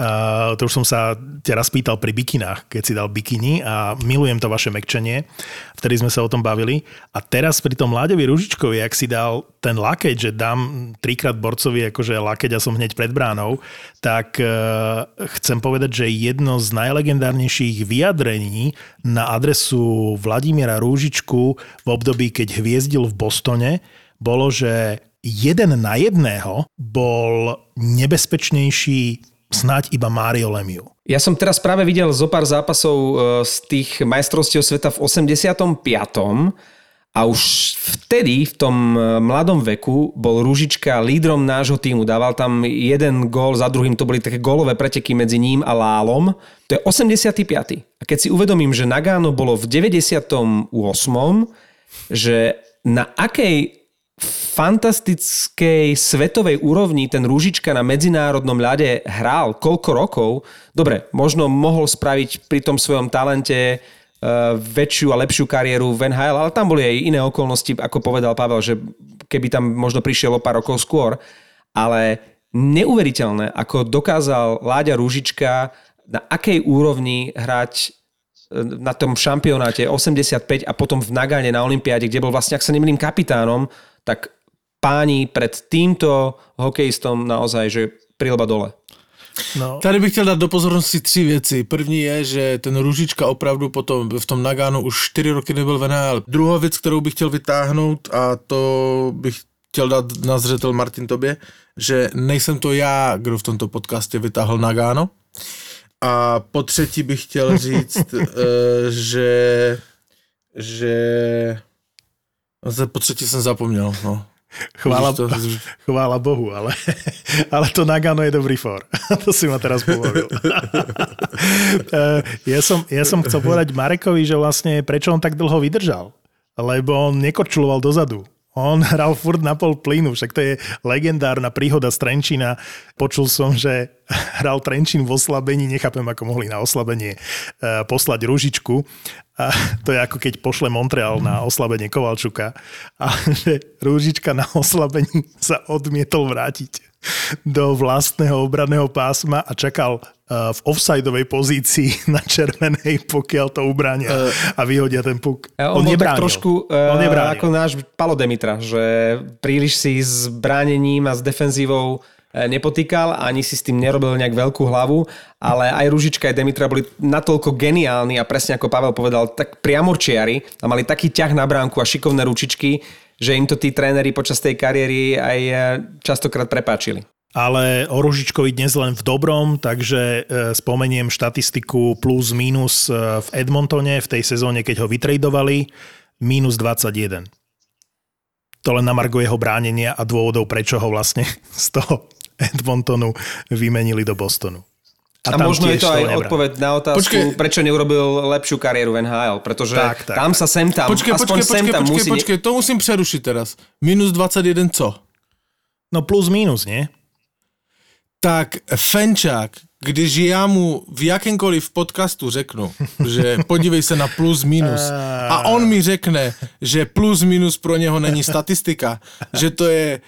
Uh, to už som sa ťa raz pýtal pri bikinách, keď si dal bikini a milujem to vaše mekčenie. Vtedy sme sa o tom bavili. A teraz pri tom Láďovi Ružičkovi, ak si dal ten lakeť, že dám trikrát borcovi akože lakeť a som hneď pred bránou, tak uh, chcem povedať, že jedno z najlegendárnejších vyjadrení na adresu Vladimíra Rúžičku v období, keď hviezdil v Bostone, bolo, že jeden na jedného bol nebezpečnejší snáď iba Mario Lemiu. Ja som teraz práve videl zo pár zápasov e, z tých majstrovstiev sveta v 85. A už vtedy, v tom e, mladom veku, bol Ružička lídrom nášho týmu. Dával tam jeden gól za druhým, to boli také gólové preteky medzi ním a Lálom. To je 85. A keď si uvedomím, že Nagano bolo v 98. že na akej fantastickej svetovej úrovni ten Rúžička na medzinárodnom ľade hral koľko rokov, dobre, možno mohol spraviť pri tom svojom talente uh, väčšiu a lepšiu kariéru v NHL, ale tam boli aj iné okolnosti, ako povedal Pavel, že keby tam možno prišiel o pár rokov skôr, ale neuveriteľné, ako dokázal Láďa Rúžička na akej úrovni hrať e, na tom šampionáte 85 a potom v Nagane na Olympiáde, kde bol vlastne, ak sa nemýlim, kapitánom, tak páni pred týmto hokejistom naozaj, že prilba dole. No. Tady bych chtěl dát do pozornosti tři věci. První je, že ten Růžička opravdu potom v tom Nagánu už 4 roky nebyl v NHL. Druhá věc, kterou bych chtěl vytáhnout a to bych chtěl dát na zřetel Martin tobě, že nejsem to já, kdo v tomto podcastě vytáhl Nagáno. A po třetí bych chtěl říct, uh, že že po třetí jsem zapomněl, no. Chvála, to... chvála Bohu, ale, ale to Nagano je dobrý for. to si ma teraz pobavil. ja, som, ja som chcel povedať Marekovi, že vlastne prečo on tak dlho vydržal. Lebo on nekorčuloval dozadu. On hral furt na pol plynu, však to je legendárna príhoda z Trenčína. Počul som, že hral Trenčín v oslabení, nechápem, ako mohli na oslabenie eh, poslať ružičku. A to je ako keď pošle Montreal na oslabenie Kovalčuka. A že Rúžička na oslabení sa odmietol vrátiť do vlastného obranného pásma a čakal uh, v offsideovej pozícii na červenej, pokiaľ to ubránia uh, a vyhodia ten puk. On, on nebránil. trošku uh, on nebránil. ako náš Palo Demitra, že príliš si s bránením a s defenzívou nepotýkal, ani si s tým nerobil nejak veľkú hlavu, ale aj Ružička aj Demitra boli natoľko geniálni a presne ako Pavel povedal, tak priamorčiari a mali taký ťah na bránku a šikovné ručičky, že im to tí tréneri počas tej kariéry aj e, častokrát prepáčili. Ale o Ružičkovi dnes len v dobrom, takže e, spomeniem štatistiku plus minus e, v Edmontone v tej sezóne, keď ho vytredovali, minus 21. To len na margo jeho bránenia a dôvodov, prečo ho vlastne z toho Edmontonu vymenili do Bostonu. A, a možno je to aj odpoveď na otázku, počkej. prečo neurobil lepšiu kariéru v NHL, pretože tak, tak, tam sa sem tam, počkej, aspoň počkej, sem počkej, tam počkej, musí... Počkej, to musím prerušiť teraz. Minus 21 co? No plus minus, nie? Tak Fenčák, když já mu v jakémkoliv podcastu řeknu, že podívej se na plus minus a on mi řekne, že plus minus pro něho není statistika, že to je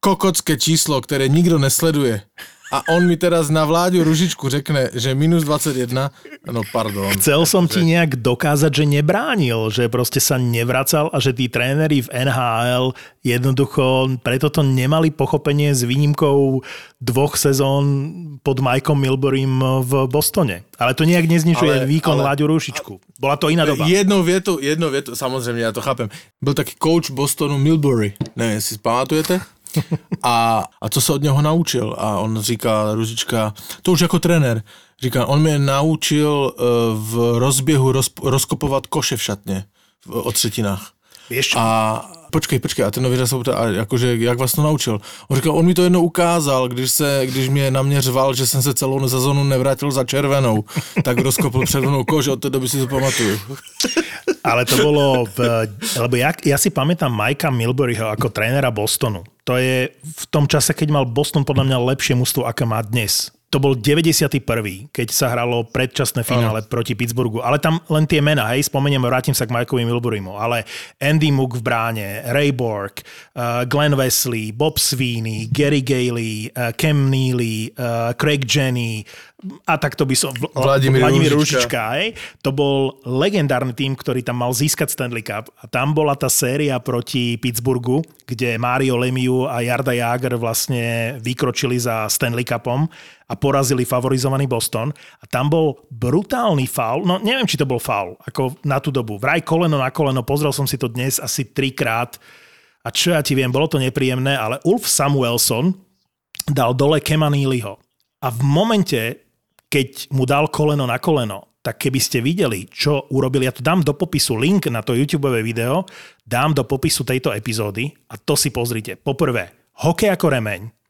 kokocké číslo, které nikdo nesleduje a on mi teraz na vláďu Ružičku řekne, že minus 21, no pardon. Chcel som ti nejak dokázať, že nebránil, že proste sa nevracal a že tí tréneri v NHL jednoducho preto to nemali pochopenie s výnimkou dvoch sezón pod Mikeom Milburym v Bostone. Ale to nejak nezničuje ale, výkon ale, Láďu Rušičku. Bola to iná doba. Jednou vietu, jednou vietu, samozrejme, ja to chápem. Byl taký coach Bostonu Milbury. Neviem, si pamatujete? A, a co se od něho naučil? A on říká, Ružička, to už jako trenér, říká, on mě naučil uh, v rozběhu roz, rozkopovat koše v šatně v, o třetinách. Ještě. A počkej, počkej, a ten novinář se ptá, jakože, jak vás to naučil? On říkal, on mi to jednou ukázal, když, se, když mě na mě řval, že jsem se celou sezonu nevrátil za červenou, tak rozkopl červenou kož, od té doby si to pamatuju. Ale to bolo, v, lebo ja, ja si pamätám Majka Milburyho ako trénera Bostonu. To je v tom čase, keď mal Boston podľa mňa lepšie mústvo, aké má dnes. To bol 91. keď sa hralo predčasné finále proti Pittsburghu. Ale tam len tie mená, hej, spomeniem, vrátim sa k Mikeovi Milburimu, ale Andy Mook v bráne, Ray Borg, uh, Glenn Wesley, Bob Sweeney, Gary Gailey, uh, Cam Neely, uh, Craig Jenny, a tak to by som... Vladimír Vladimír. Rúžička, hej. To bol legendárny tým, ktorý tam mal získať Stanley Cup. A tam bola tá séria proti Pittsburghu, kde Mario Lemieux a Jarda Jager vlastne vykročili za Stanley Cupom a porazili favorizovaný Boston. A tam bol brutálny faul, no neviem, či to bol faul, ako na tú dobu. Vraj koleno na koleno, pozrel som si to dnes asi trikrát. A čo ja ti viem, bolo to nepríjemné, ale Ulf Samuelson dal dole Kema. A v momente, keď mu dal koleno na koleno, tak keby ste videli, čo urobili, ja to dám do popisu link na to YouTube video, dám do popisu tejto epizódy a to si pozrite. Poprvé, hokej ako remeň,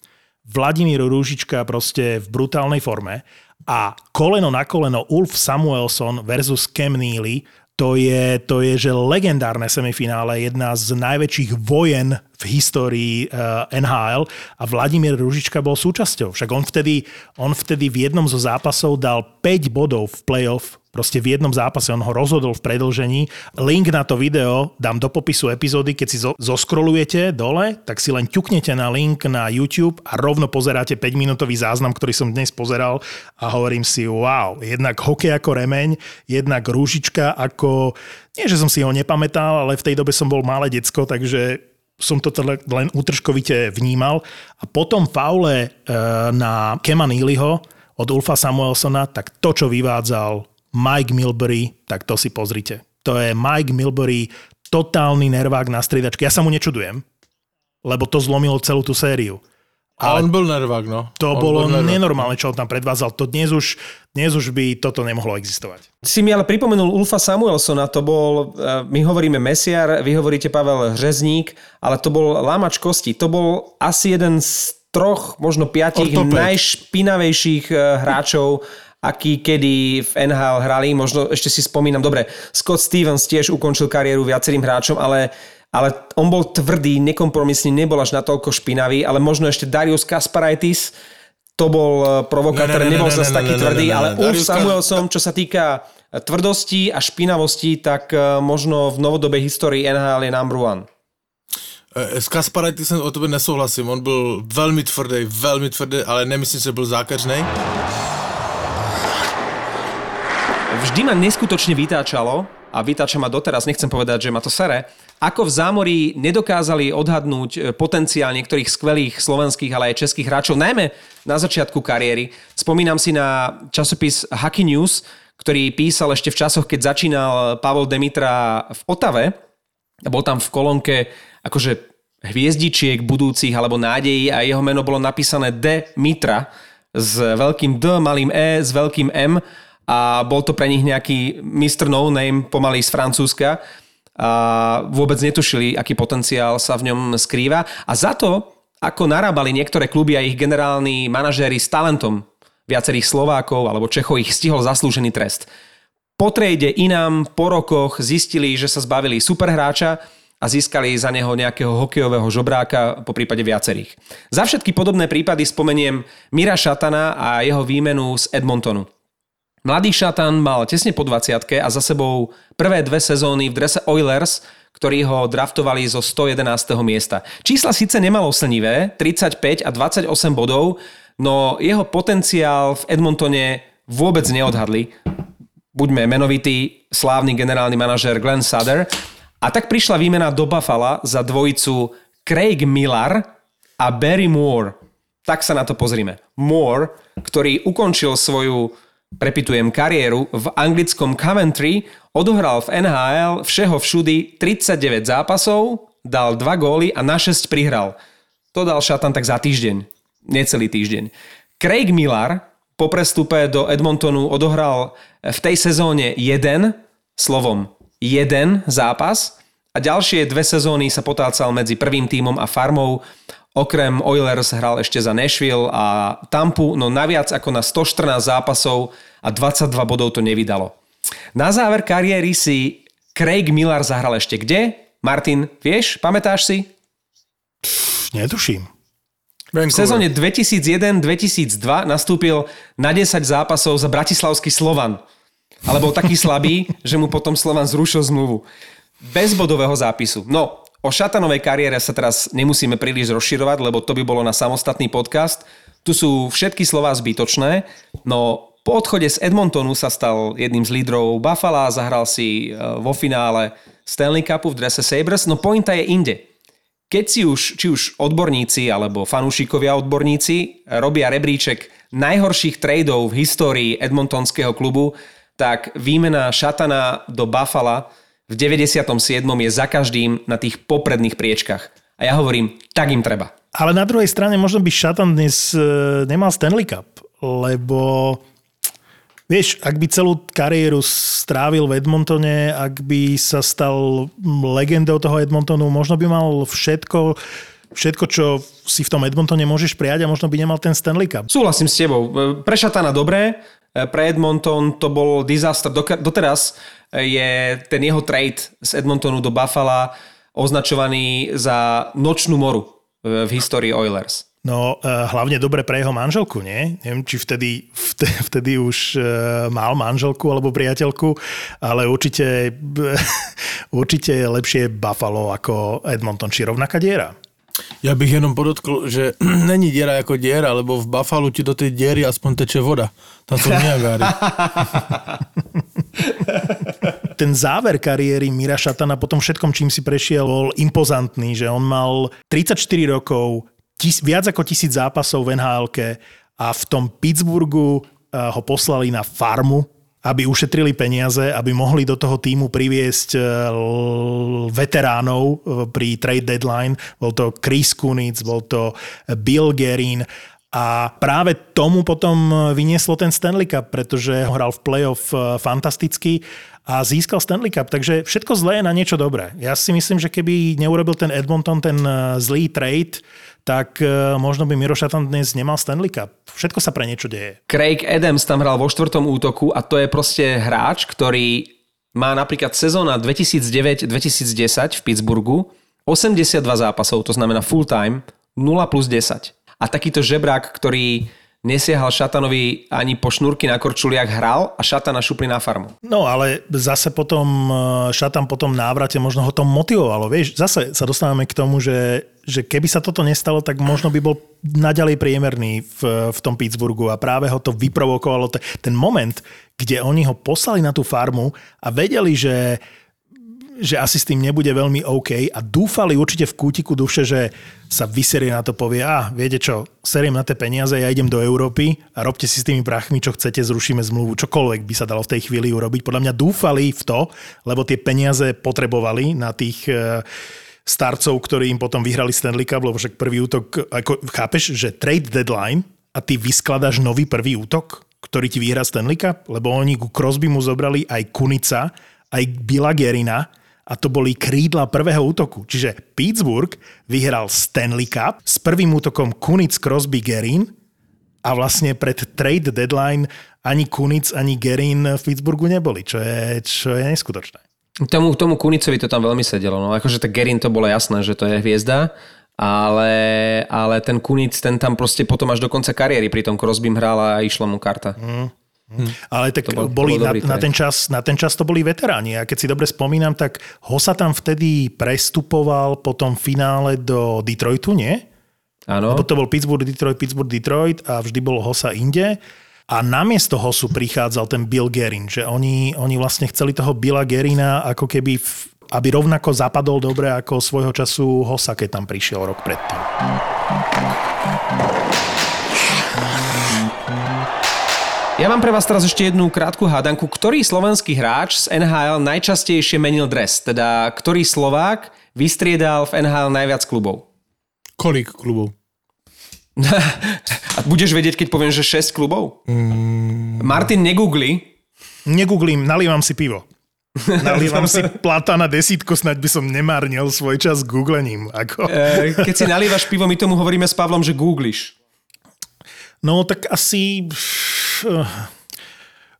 Vladimír Rúžička proste v brutálnej forme a koleno na koleno Ulf Samuelson versus Cam Neely, to je, to je že legendárne semifinále, jedna z najväčších vojen v histórii uh, NHL a Vladimír Ružička bol súčasťou. Však on vtedy, on vtedy v jednom zo zápasov dal 5 bodov v playoff Proste v jednom zápase on ho rozhodol v predlžení. Link na to video dám do popisu epizódy, keď si zo- zoskrolujete dole, tak si len ťuknete na link na YouTube a rovno pozeráte 5-minútový záznam, ktorý som dnes pozeral a hovorím si, wow, jednak hokej ako remeň, jednak rúžička ako, nie že som si ho nepamätal, ale v tej dobe som bol malé decko, takže som to teda len útržkovite vnímal. A potom faule e, na Kema Neelyho od Ulfa Samuelsona, tak to, čo vyvádzal Mike Milbury, tak to si pozrite. To je Mike Milbury, totálny nervák na striedačke. Ja sa mu nečudujem, lebo to zlomilo celú tú sériu. A on byl nervák, no. To on bolo nervák. nenormálne, čo on tam predvádzal. To dnes už, dnes už by toto nemohlo existovať. Si mi ale pripomenul Ulfa Samuelsona, to bol, eh, my hovoríme Mesiar, vy hovoríte Pavel Hřezník, ale to bol lámač kosti. To bol asi jeden z troch, možno piatich Ortopéd. najšpinavejších eh, hráčov, aký kedy v NHL hrali. Možno ešte si spomínam, dobre, Scott Stevens tiež ukončil kariéru viacerým hráčom, ale, ale on bol tvrdý, nekompromisný, nebol až natoľko špinavý, ale možno ešte Darius Kasparaitis, to bol eh, provokátor, Ne, ne, ne, nebol ne, zase taký tvrdý, ale Kas- Samuelson, čo sa týka tvrdosti a špinavosti, tak eh, možno v novodobej histórii NHL je number one. S Kasparaitisem o tebe nesouhlasím, on byl velmi tvrdý, velmi tvrdý, ale nemyslím, že byl zákařnej. Vždy ma neskutočne vytáčalo, a vytáča ma doteraz, nechcem povedať, že ma to sere, ako v zámorí nedokázali odhadnúť e, potenciál niektorých skvelých slovenských, ale aj českých hráčov, najmä na začiatku kariéry. Spomínam si na časopis Hockey News, ktorý písal ešte v časoch, keď začínal Pavol Demitra v Otave. Bol tam v kolónke akože hviezdičiek budúcich alebo nádejí a jeho meno bolo napísané D. Mitra s veľkým D, malým E, s veľkým M a bol to pre nich nejaký Mr. No Name pomaly z Francúzska a vôbec netušili, aký potenciál sa v ňom skrýva. A za to, ako narábali niektoré kluby a ich generálni manažéri s talentom viacerých Slovákov alebo Čechov, ich stihol zaslúžený trest. Po trejde inám po rokoch zistili, že sa zbavili superhráča a získali za neho nejakého hokejového žobráka, po prípade viacerých. Za všetky podobné prípady spomeniem Mira Šatana a jeho výmenu z Edmontonu. Mladý Šatan mal tesne po 20 a za sebou prvé dve sezóny v drese Oilers, ktorí ho draftovali zo 111. miesta. Čísla síce nemalo slnivé, 35 a 28 bodov, no jeho potenciál v Edmontone vôbec neodhadli. Buďme menovitý, slávny generálny manažér Glenn Sutter. A tak prišla výmena do Buffalo za dvojicu Craig Millar a Barry Moore. Tak sa na to pozrime. Moore, ktorý ukončil svoju prepitujem kariéru v anglickom Coventry, odohral v NHL všeho všudy 39 zápasov, dal 2 góly a na 6 prihral. To dal Šatan tak za týždeň, necelý týždeň. Craig Millar po prestupe do Edmontonu odohral v tej sezóne jeden, slovom jeden zápas a ďalšie dve sezóny sa potácal medzi prvým tímom a farmou. Okrem Oilers hral ešte za Nashville a Tampu, no naviac ako na 114 zápasov a 22 bodov to nevydalo. Na záver kariéry si Craig Millar zahral ešte kde? Martin, vieš, pamätáš si? Netuším. V sezóne 2001-2002 nastúpil na 10 zápasov za Bratislavský Slovan. Ale bol taký slabý, že mu potom Slovan zrušil zmluvu. Bez bodového zápisu. No, o šatanovej kariére sa teraz nemusíme príliš rozširovať, lebo to by bolo na samostatný podcast. Tu sú všetky slová zbytočné, no po odchode z Edmontonu sa stal jedným z lídrov Buffalo, zahral si e, vo finále Stanley Cupu v drese Sabres, no pointa je inde. Keď si už, či už odborníci alebo fanúšikovia odborníci robia rebríček najhorších tradeov v histórii edmontonského klubu, tak výmena Šatana do Buffalo v 97. je za každým na tých popredných priečkach. A ja hovorím, tak im treba. Ale na druhej strane možno by Šatan dnes e, nemal Stanley Cup, lebo Vieš, ak by celú kariéru strávil v Edmontone, ak by sa stal legendou toho Edmontonu, možno by mal všetko, všetko, čo si v tom Edmontone môžeš prijať a možno by nemal ten Stanley Cup. Súhlasím s tebou. Pre Šatana dobré, pre Edmonton to bol disaster. Doteraz je ten jeho trade z Edmontonu do Buffalo označovaný za nočnú moru v histórii Oilers. No, eh, hlavne dobre pre jeho manželku, nie? Neviem, či vtedy, vtedy, už eh, mal manželku alebo priateľku, ale určite, určite je lepšie Buffalo ako Edmonton, či rovnaká diera. Ja bych jenom podotkl, že není diera jako diera, lebo v Buffalo ti do tej diery aspoň teče voda. Tam sú Niagary. Ten záver kariéry Mira Šatana po tom všetkom, čím si prešiel, bol impozantný, že on mal 34 rokov, tis, viac ako tisíc zápasov v nhl a v tom Pittsburghu eh, ho poslali na farmu, aby ušetrili peniaze, aby mohli do toho týmu priviesť eh, veteránov eh, pri trade deadline. Bol to Chris Kunitz, bol to Bill Gerin a práve tomu potom vynieslo ten Stanley Cup, pretože hral v playoff fantasticky a získal Stanley Cup. Takže všetko zlé je na niečo dobré. Ja si myslím, že keby neurobil ten Edmonton ten zlý trade, tak e, možno by Miro Šatan dnes nemal Stanley Cup. Všetko sa pre niečo deje. Craig Adams tam hral vo štvrtom útoku a to je proste hráč, ktorý má napríklad sezóna 2009-2010 v Pittsburghu 82 zápasov, to znamená full time, 0 plus 10. A takýto žebrák, ktorý nesiahal Šatanovi ani po šnúrky na korčuliach, hral a Šatana šupli na farmu. No ale zase potom e, Šatan po tom návrate možno ho to motivovalo. Vieš, zase sa dostávame k tomu, že, že keby sa toto nestalo, tak možno by bol naďalej priemerný v, v tom Pittsburghu a práve ho to vyprovokovalo. Ten moment, kde oni ho poslali na tú farmu a vedeli, že že asi s tým nebude veľmi OK a dúfali určite v kútiku duše, že sa vyserie na to, povie, a viete čo, seriem na tie peniaze, ja idem do Európy a robte si s tými prachmi, čo chcete, zrušíme zmluvu, čokoľvek by sa dalo v tej chvíli urobiť. Podľa mňa dúfali v to, lebo tie peniaze potrebovali na tých e, starcov, ktorí im potom vyhrali Stanley Cup, lebo však prvý útok, ako chápeš, že trade deadline a ty vyskladaš nový prvý útok, ktorý ti vyhrá Stanley Cup, lebo oni ku Crosby mu zobrali aj Kunica, aj Billa Gerina, a to boli krídla prvého útoku. Čiže Pittsburgh vyhral Stanley Cup s prvým útokom Kunic, Crosby, Gerin a vlastne pred trade deadline ani Kunic, ani Gerin v Pittsburghu neboli, čo je, čo je neskutočné. Tomu, tomu Kunicovi to tam veľmi sedelo. No akože tak Gerin to bolo jasné, že to je hviezda, ale, ale ten Kunic, ten tam proste potom až do konca kariéry pri tom Crosbym hral a išla mu karta. Mm. Hm. Ale tak bol, boli na, na, ten čas, na ten čas to boli veteráni. A keď si dobre spomínam, tak ho sa tam vtedy prestupoval po tom finále do Detroitu, nie? Áno. Lebo to bol Pittsburgh, Detroit, Pittsburgh, Detroit a vždy bol Hosa inde. A namiesto Hosu prichádzal ten Bill Gerin, že oni, oni vlastne chceli toho Billa Gerina ako keby, v, aby rovnako zapadol dobre ako svojho času Hosa, keď tam prišiel rok predtým. Ja mám pre vás teraz ešte jednu krátku hádanku. Ktorý slovenský hráč z NHL najčastejšie menil dres? Teda, ktorý Slovák vystriedal v NHL najviac klubov? Kolik klubov? A budeš vedieť, keď poviem, že 6 klubov? Mm. Martin, negoogli. Negooglím, nalievam si pivo. Nalievam si plata na desítko, snaď by som nemárnil svoj čas googlením. Ako. E, keď si nalievaš pivo, my tomu hovoríme s Pavlom, že googliš. No tak asi Eh,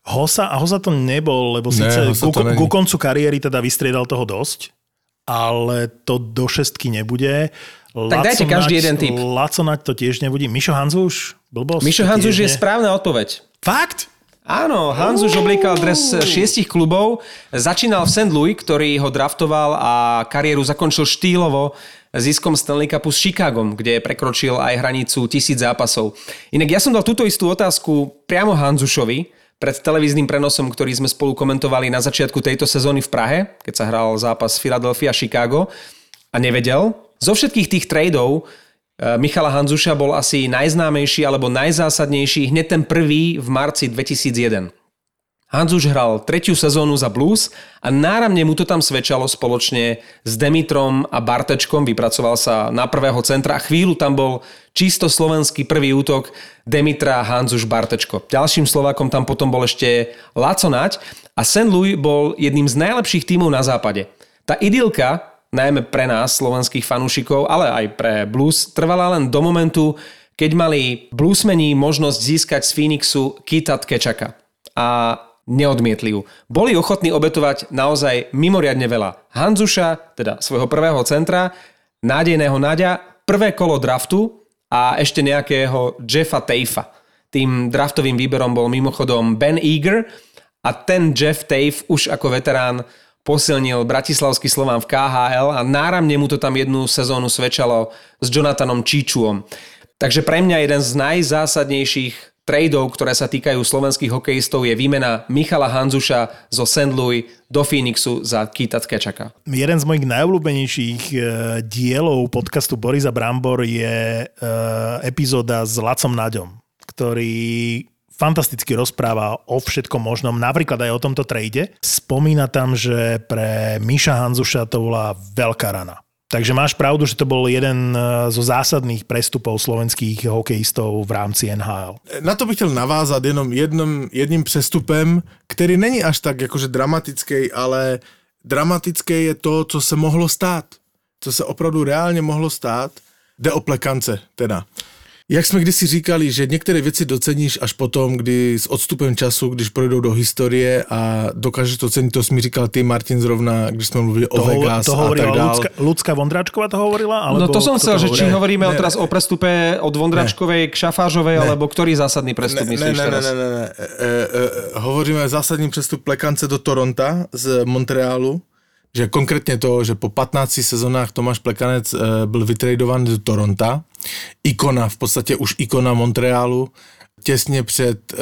Hosa, a Hosa to nebol, lebo síce ne, ku, ku koncu kariéry teda vystriedal toho dosť, ale to do šestky nebude. Tak dajte každý jeden tip. Laconať to tiež nebudí. Mišo Hanzuš? Blbosť? Mišo Hanzuš je správna odpoveď. Fakt? Áno, Hanzuš obliekal dres šiestich klubov, začínal v St. Louis, ktorý ho draftoval a kariéru zakončil štýlovo ziskom Stanley Cupu s Chicagom, kde prekročil aj hranicu tisíc zápasov. Inak ja som dal túto istú otázku priamo Hanzušovi pred televíznym prenosom, ktorý sme spolu komentovali na začiatku tejto sezóny v Prahe, keď sa hral zápas Philadelphia-Chicago a nevedel. Zo všetkých tých tradeov Michala Hanzuša bol asi najznámejší alebo najzásadnejší hneď ten prvý v marci 2001. Hanzuš hral tretiu sezónu za Blues a náramne mu to tam svedčalo spoločne s Demitrom a Bartečkom. Vypracoval sa na prvého centra a chvíľu tam bol čisto slovenský prvý útok Demitra Hanzuš Bartečko. Ďalším Slovákom tam potom bol ešte Laco a St. Louis bol jedným z najlepších tímov na západe. Tá idylka najmä pre nás, slovenských fanúšikov, ale aj pre blues, trvala len do momentu, keď mali bluesmeni možnosť získať z Phoenixu Kita Tkečaka. A neodmietli ju. Boli ochotní obetovať naozaj mimoriadne veľa. Hanzuša, teda svojho prvého centra, nádejného Nadia, prvé kolo draftu a ešte nejakého Jeffa Tafea. Tým draftovým výberom bol mimochodom Ben Eager a ten Jeff Tafe už ako veterán posilnil bratislavský Slován v KHL a náramne mu to tam jednu sezónu svedčalo s Jonathanom Číčuom. Takže pre mňa jeden z najzásadnejších tradeov, ktoré sa týkajú slovenských hokejistov, je výmena Michala Hanzuša zo St. Louis do Phoenixu za Kita Tkečaka. Jeden z mojich najobľúbenejších e, dielov podcastu Borisa Brambor je e, epizóda s Lacom Naďom, ktorý fantasticky rozpráva o všetkom možnom, napríklad aj o tomto trade. Spomína tam, že pre Miša Hanzuša to bola veľká rana. Takže máš pravdu, že to bol jeden e, zo zásadných prestupov slovenských hokejistov v rámci NHL. Na to bych chtěl navázat jenom jednom, jedním přestupem, který není až tak jakože dramatický, ale dramatické je to, co se mohlo stát. Co se opravdu reálně mohlo stát. Jde o plekance teda. Jak jsme kdysi říkali, že některé věci doceníš až potom, kdy s odstupem času, když projdou do historie a dokážeš to cenit, to jsi mi říkal ty, Martin, zrovna, když jsme mluvili o To, hovor, Vegas to a tak dál. Lucka, Lucka Vondráčková to hovorila? Alebo No to som chcel, že či hovoríme Ne, teraz ne. o prestupe od Vondračkovej k Šafážovej, alebo ktorý zásadný prestup ne, myslíš ne, ne, teraz? ne, ne, ne. E, e, e, hovoříme zásadní přestup Plekance do Toronta z Montrealu, že konkrétně to, že po 15 sezónách Tomáš Plekanec e, byl vytradovaný do Toronta, ikona, v podstatě už ikona Montrealu, těsně před e,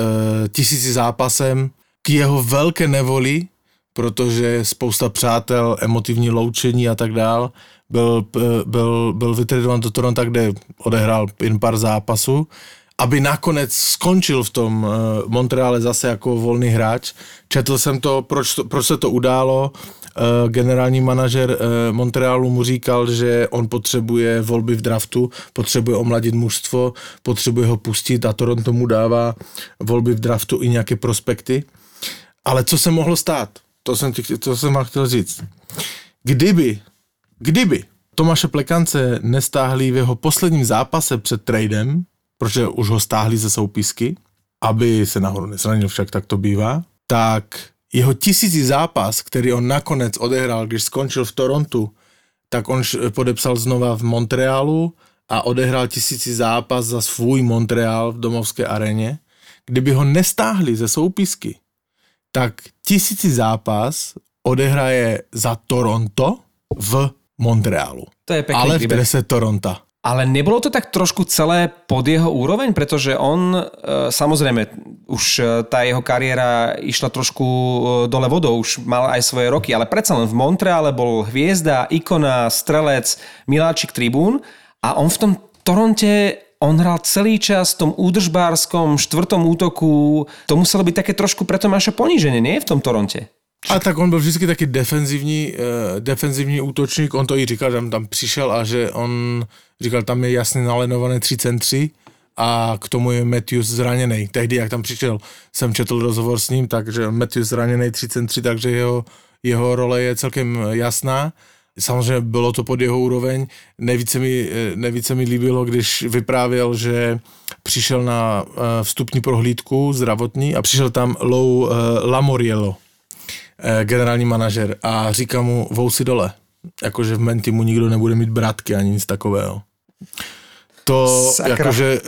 tisíci zápasem, k jeho velké nevoli, protože spousta přátel, emotivní loučení a tak dál, byl, p- byl, byl vytradován do Toronta, kde odehrál jen pár zápasů, aby nakonec skončil v tom uh, Montreale zase jako volný hráč. Četl jsem to, proč, to, proč se to událo. Uh, generální manažer uh, Montrealu mu říkal, že on potřebuje volby v draftu, potřebuje omladit mužstvo, potřebuje ho pustit a Toronto mu dává volby v draftu i nějaké prospekty. Ale co se mohlo stát? To jsem, to jsem vám chtěl říct. Kdyby, kdyby Tomáše Plekance nestáhli v jeho posledním zápase před tradem, protože už ho stáhli ze soupisky, aby se nahoru nezranil, však tak to bývá, tak jeho tisící zápas, který on nakonec odehrál, když skončil v Torontu, tak on podepsal znova v Montrealu a odehrál tisící zápas za svůj Montreal v domovské aréně. Kdyby ho nestáhli ze soupisky, tak tisící zápas odehraje za Toronto v Montrealu. To je pekný Ale v drese Toronta. Ale nebolo to tak trošku celé pod jeho úroveň, pretože on, e, samozrejme, už e, tá jeho kariéra išla trošku e, dole vodou, už mal aj svoje roky, ale predsa len v Montreale bol hviezda, ikona, strelec, miláčik tribún a on v tom Toronte on hral celý čas v tom údržbárskom štvrtom útoku. To muselo byť také trošku pre Tomáša poníženie, nie? V tom Toronte. A tak on byl vždycky taky defenzivní, uh, defenzivní útočník, on to i říkal, tam, tam přišel a že on říkal, tam je jasně nalenované tři centři a k tomu je Matthews zraněný. Tehdy, jak tam přišel, jsem četl rozhovor s ním, takže Matthews zraněný tři centři, takže jeho, jeho role je celkem jasná. Samozřejmě bylo to pod jeho úroveň. Nejvíce mi, eh, nejvíce mi líbilo, když vyprávěl, že přišel na eh, vstupní prohlídku zdravotní a přišel tam Lou eh, Lamoriello, generální manažer a říká mu, vousy dole. Akože v Menti mu nikdo nebude mít bratky ani nic takového. To Sakra. jakože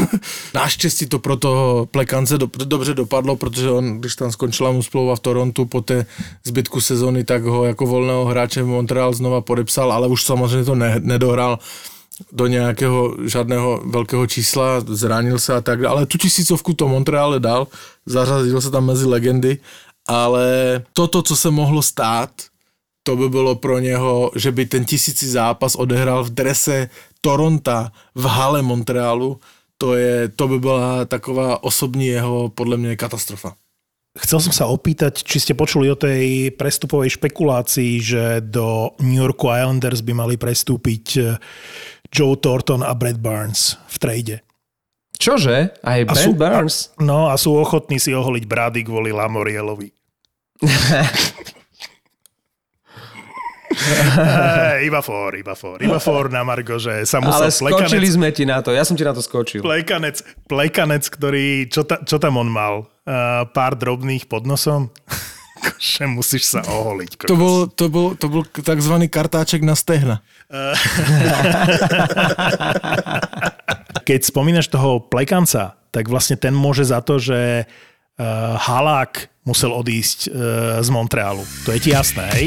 naštěstí to pro toho Plekance do, dobře dopadlo, protože on, když tam skončila mu smlouva v Torontu po té zbytku sezony, tak ho jako volného hráče v Montreal znova podepsal, ale už samozřejmě to ne, nedohrál do nějakého žádného velkého čísla, zranil se a tak dále. Ale tu tisícovku to Montreale dal, zařadil se tam mezi legendy, ale toto, co se mohlo stát, to by bylo pro něho, že by ten tisící zápas odehrál v drese Toronta v hale Montrealu, to, je, to by byla taková osobní jeho, podle mě, katastrofa. Chcel som sa opýtať, či ste počuli o tej prestupovej špekulácii, že do New Yorku Islanders by mali prestúpiť eh, Joe Thornton a Brad Barnes v trade. Čože? Aj A Ben sú- Burns? No a sú ochotní si oholiť brady kvôli Lamorielovi. Iba for, iba for, iba for na Margo, že sa musel Ale skočili sme ti na to, ja som ti na to skočil. plekanec, plekanec, ktorý, čo, ta, čo tam on mal? Uh, pár drobných pod nosom? Kože musíš sa oholiť. To byl, to byl, to byl takzvaný kartáček na stehna. Keď spomínaš toho plekanca, tak vlastne ten môže za to, že uh, Halák musel odísť uh, z Montrealu. To je ti jasné, hej?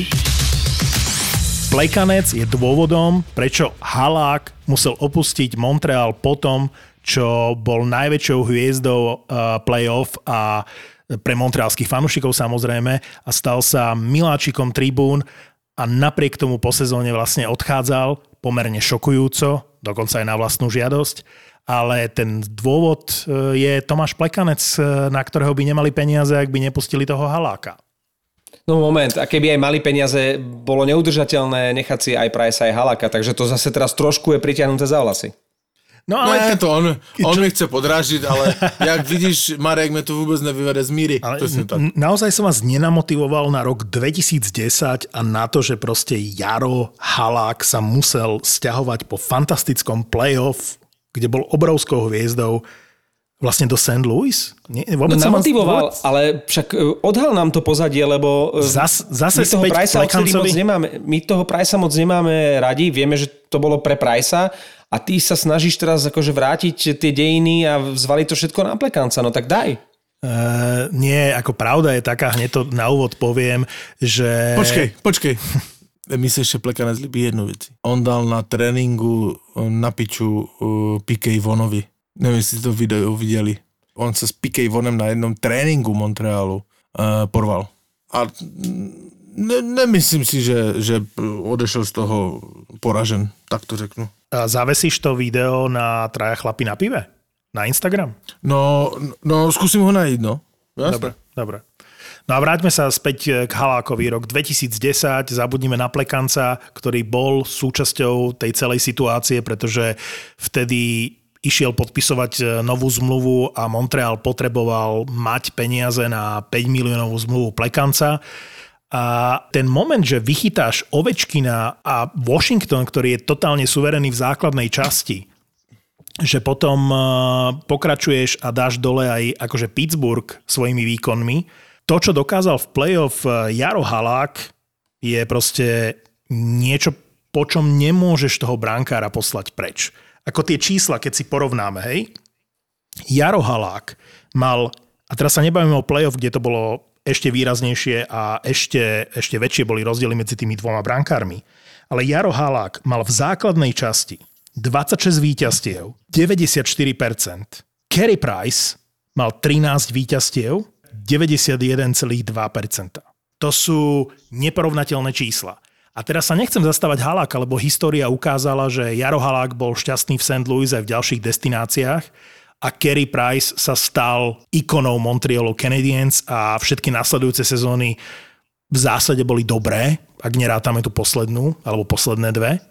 Plekanec je dôvodom, prečo Halák musel opustiť Montreal po tom, čo bol najväčšou hviezdou uh, playoff a pre montrealských fanúšikov samozrejme a stal sa miláčikom tribún a napriek tomu po sezóne vlastne odchádzal pomerne šokujúco, dokonca aj na vlastnú žiadosť, ale ten dôvod e, je Tomáš Plekanec, e, na ktorého by nemali peniaze, ak by nepustili toho Haláka. No moment, a keby aj mali peniaze, bolo neudržateľné nechať si aj Price aj Halaka, takže to zase teraz trošku je pritiahnuté za vlasy. No Ale ne, to on, on mi chce podrážiť, ale jak vidíš, Marek mi to vůbec nevyvede z míry. ale Presne tak. naozaj som vás nenamotivoval na rok 2010 a na to, že proste Jaro Halák sa musel stiahovať po fantastickom playoff, kde bol obrovskou hviezdou vlastne do St. Louis? Nie, No vôbec ma- namotivoval, vôbec- ale však e, odhal nám to pozadie, lebo e, Zas, zase my toho Pricea moc nemáme. My toho Pricea moc nemáme radi, vieme, že to bolo pre Pricea a ty sa snažíš teraz akože vrátiť tie dejiny a zvaliť to všetko na Plekanca, no tak daj. Uh, nie, ako pravda je taká, hneď to na úvod poviem, že... Počkej, počkej. Mi se ještě Plekanec líbí jednu věc. On dal na tréninku eh, na piču uh, PK Vonovi. Nevím, jestli to video viděli. On se s PK Vonem na jednom tréninku Montrealu uh, porval. A ne, nemyslím si, že, že odešel z toho poražen, tak to řeknu. Zavesíš to video na traja chlapi na pive? Na Instagram? No, no zkusím ho najít, no. Jasne. Dobre, dobre. No a vráťme sa späť k Halákovi. Rok 2010, zabudnime na Plekanca, ktorý bol súčasťou tej celej situácie, pretože vtedy išiel podpisovať e, novú zmluvu a Montreal potreboval mať peniaze na 5 miliónovú zmluvu Plekanca. A ten moment, že vychytáš Ovečkina a Washington, ktorý je totálne suverený v základnej časti, že potom eh, pokračuješ a dáš dole aj akože Pittsburgh svojimi výkonmi. To, čo dokázal v playoff eh, Jaro Halák, je proste niečo, po čom nemôžeš toho brankára poslať preč. Ako tie čísla, keď si porovnáme, hej? Jaro Halák mal, a teraz sa nebavíme o playoff, kde to bolo ešte výraznejšie a ešte, ešte väčšie boli rozdiely medzi tými dvoma brankármi. Ale Jaro Halák mal v základnej časti 26 víťazstiev, 94%. Kerry Price mal 13 víťazstiev, 91,2%. To sú neporovnateľné čísla. A teraz sa nechcem zastávať Haláka, lebo história ukázala, že Jaro Halák bol šťastný v St. Louis aj v ďalších destináciách a Kerry Price sa stal ikonou Montrealu Canadiens a všetky nasledujúce sezóny v zásade boli dobré, ak nerátame tú poslednú, alebo posledné dve.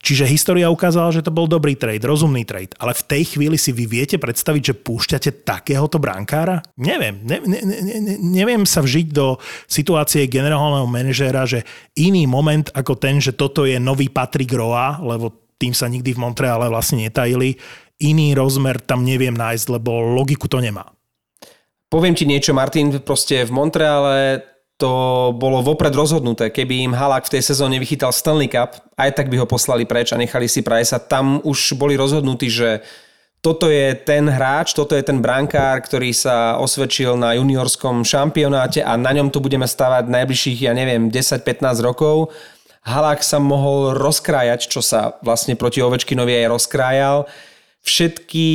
Čiže história ukázala, že to bol dobrý trade, rozumný trade. Ale v tej chvíli si vy viete predstaviť, že púšťate takéhoto brankára? Neviem. Ne, ne, ne, ne, neviem sa vžiť do situácie generálneho manažéra, že iný moment ako ten, že toto je nový Patrick Roa, lebo tým sa nikdy v Montreale vlastne netajili, iný rozmer tam neviem nájsť, lebo logiku to nemá. Poviem ti niečo, Martin, proste v Montreale to bolo vopred rozhodnuté. Keby im Halak v tej sezóne vychytal Stanley Cup, aj tak by ho poslali preč a nechali si Price. Tam už boli rozhodnutí, že toto je ten hráč, toto je ten brankár, ktorý sa osvedčil na juniorskom šampionáte a na ňom to budeme stavať najbližších, ja neviem, 10-15 rokov. Halak sa mohol rozkrájať, čo sa vlastne proti Ovečkinovi aj rozkrájal. Všetky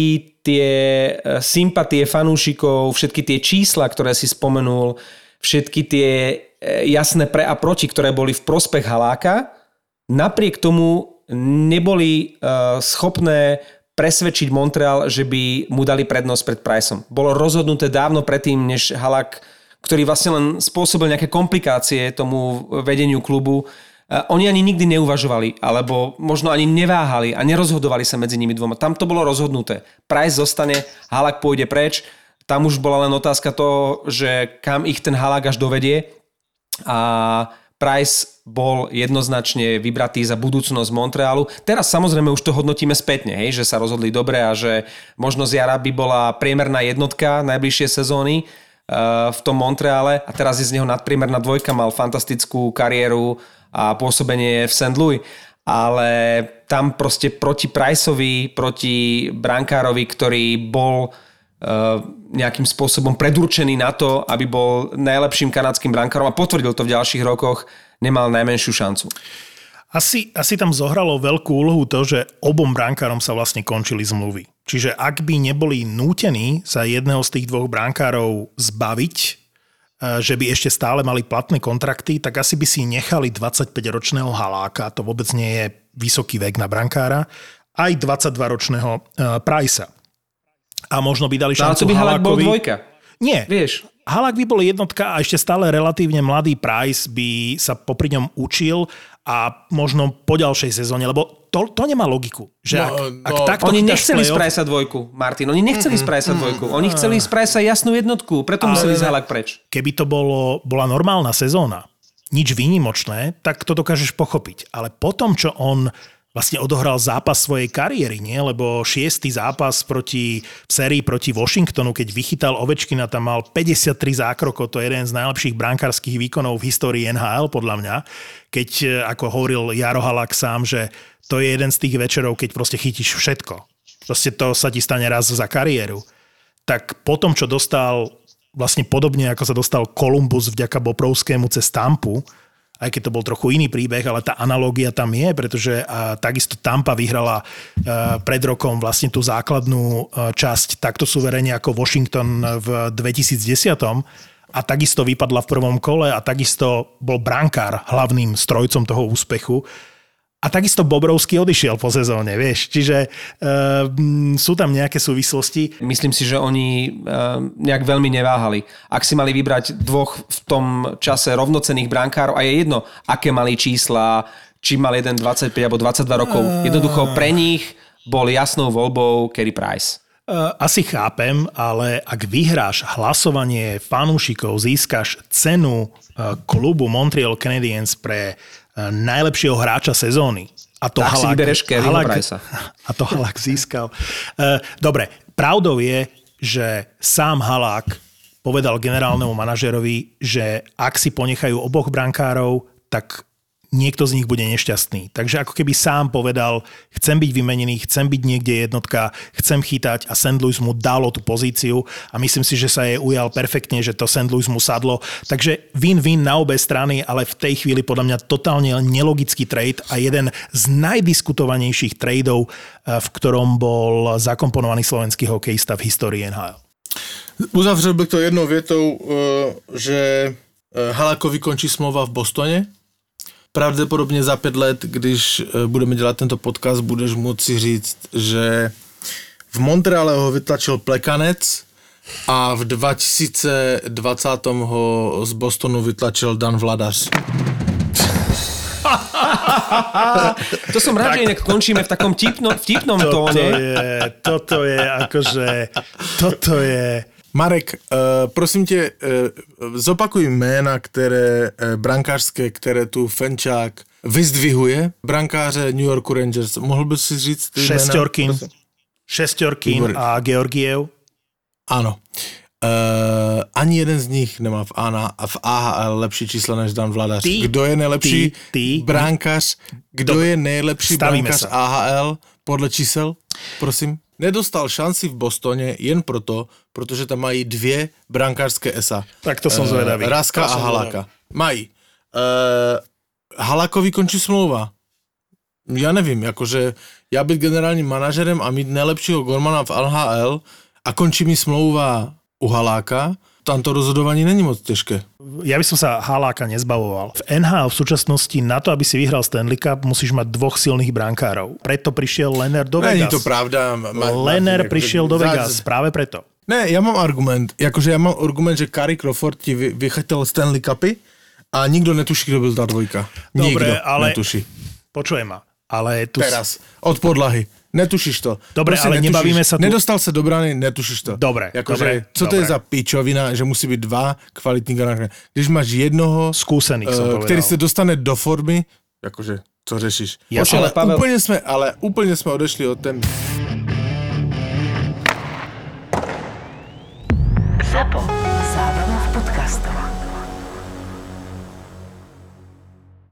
tie e, sympatie fanúšikov, všetky tie čísla, ktoré si spomenul, všetky tie e, jasné pre a proti, ktoré boli v prospech Haláka, napriek tomu neboli e, schopné presvedčiť Montreal, že by mu dali prednosť pred Priceom. Bolo rozhodnuté dávno predtým, než Halak, ktorý vlastne len spôsobil nejaké komplikácie tomu vedeniu klubu, oni ani nikdy neuvažovali, alebo možno ani neváhali a nerozhodovali sa medzi nimi dvoma. Tam to bolo rozhodnuté. Price zostane, Halak pôjde preč tam už bola len otázka toho, že kam ich ten halák až dovedie a Price bol jednoznačne vybratý za budúcnosť Montrealu. Teraz samozrejme už to hodnotíme spätne, hej, že sa rozhodli dobre a že možno Jara by bola priemerná jednotka najbližšie sezóny uh, v tom Montreale a teraz je z neho nadpriemerná dvojka, mal fantastickú kariéru a pôsobenie v St. Louis ale tam proste proti Priceovi, proti brankárovi, ktorý bol Eh, nejakým spôsobom predurčený na to, aby bol najlepším kanadským brankárom a potvrdil to v ďalších rokoch, nemal najmenšiu šancu. Asi, asi tam zohralo veľkú úlohu to, že obom brankárom sa vlastne končili zmluvy. Čiže ak by neboli nútení sa jedného z tých dvoch brankárov zbaviť, že by ešte stále mali platné kontrakty, tak asi by si nechali 25-ročného haláka, to vôbec nie je vysoký vek na brankára, aj 22-ročného eh, Pricea a možno by dali šancu no, by Halak bol dvojka. Nie. Vieš. Halak by bol jednotka a ešte stále relatívne mladý Price by sa popri ňom učil a možno po ďalšej sezóne, lebo to, to nemá logiku. Že no, ak, no, ak takto oni nechceli z Price dvojku, Martin, oni nechceli z Price dvojku, oni chceli z Price jasnú jednotku, preto museli z Halak preč. Keby to bolo, bola normálna sezóna, nič výnimočné, tak to dokážeš pochopiť. Ale potom, čo on vlastne odohral zápas svojej kariéry, nie? lebo šiestý zápas proti, v sérii proti Washingtonu, keď vychytal Ovečkina, tam mal 53 zákrokov, to je jeden z najlepších brankárskych výkonov v histórii NHL, podľa mňa. Keď, e, ako hovoril Jaro Halak sám, že to je jeden z tých večerov, keď proste chytíš všetko. Proste to sa ti stane raz za kariéru. Tak potom, čo dostal vlastne podobne, ako sa dostal Kolumbus vďaka Boprovskému cez Tampu, aj keď to bol trochu iný príbeh, ale tá analógia tam je, pretože takisto Tampa vyhrala a, pred rokom vlastne tú základnú a, časť takto suverene ako Washington v 2010 a takisto vypadla v prvom kole a takisto bol brankár hlavným strojcom toho úspechu. A takisto Bobrovský odišiel po sezóne, vieš. Čiže uh, sú tam nejaké súvislosti. Myslím si, že oni uh, nejak veľmi neváhali. Ak si mali vybrať dvoch v tom čase rovnocených brankárov, a je jedno, aké mali čísla, či mal jeden 25 alebo 22 rokov, jednoducho pre nich bol jasnou voľbou Kerry Price. Asi chápem, ale ak vyhráš hlasovanie fanúšikov, získaš cenu klubu Montreal Canadiens pre najlepšieho hráča sezóny. A to tak Halak, Halak, A to Halak získal. E, dobre, pravdou je, že sám Halak povedal generálnemu manažerovi, že ak si ponechajú oboch brankárov, tak niekto z nich bude nešťastný. Takže ako keby sám povedal, chcem byť vymenený, chcem byť niekde jednotka, chcem chytať a St. Louis mu dalo tú pozíciu a myslím si, že sa jej ujal perfektne, že to St. Louis mu sadlo. Takže win-win na obe strany, ale v tej chvíli podľa mňa totálne nelogický trade a jeden z najdiskutovanejších tradeov, eh, v ktorom bol zakomponovaný slovenský hokejista v histórii NHL. Uzavřel bych to jednou větou, eh, že eh, Halakovi končí smlouva v Bostone, pravděpodobně za pět let, když eh, budeme dělat tento podcast, budeš moci říct, že v Montreale ho vytlačil Plekanec a v 2020 ho z Bostonu vytlačil Dan Vladař. to som rád, tak, že inak končíme v takom tipno, vtipnom toto tóne. Je, toto je akože, toto je Marek, uh, prosím tě, uh, zopakuj jména, které uh, brankářské, které tu Fenčák vyzdvihuje, brankáře New Yorku Rangers. Mohl bys si říct ty Šestorkin. Šestorkin a Georgiev. Áno. Uh, ani jeden z nich nemá v, ANA, v AHL lepší číslo než Dan Vladař. Ty, Kdo je nejlepší ty, ty. bránkař? Kdo Dobre, je nejlepší bránkař sa. AHL podle čísel? Prosím. Nedostal šanci v Bostoně jen proto, protože tam mají dvě brankářské esa. Tak to som zvedavý. Raska To a Halaka. Mají. Uh, Halakovi končí smlouva. Já nevím, jakože já být generálním manažerem a mít nejlepšího golmana v LHL a končí mi smlouva u Haláka, tam to rozhodování není moc těžké. Ja by som sa Haláka nezbavoval. V NHL v súčasnosti na to, aby si vyhral Stanley Cup, musíš mať dvoch silných brankárov. Preto prišiel Lenner do Není Vegas. to pravda. Ma, Lenner ma- prišiel do Vegas práve preto. Ne, já mám argument, jakože já mám argument, že Kari Crawford ti vy, vychytil Stanley Cupy a nikdo netuší, kdo byl ta dvojka. Dobre, nikdo ale- netuší. Počujem ma. Ale tu... Teraz, od podlahy netušíš to. Dobre, Proste ale netušíš. nebavíme sa tu... Nedostal sa do brany, netušíš to. Dobre, jako, dobre. Že, co dobre. to je za pičovina, že musí byť dva kvalitní garáže. Když máš jednoho... Skúsených, uh, som. Ktorý sa dostane do formy, akože, co řešíš? Ja, Počkej, ale, Pavel... úplne sme, ale úplne sme odešli od témy. Zapo.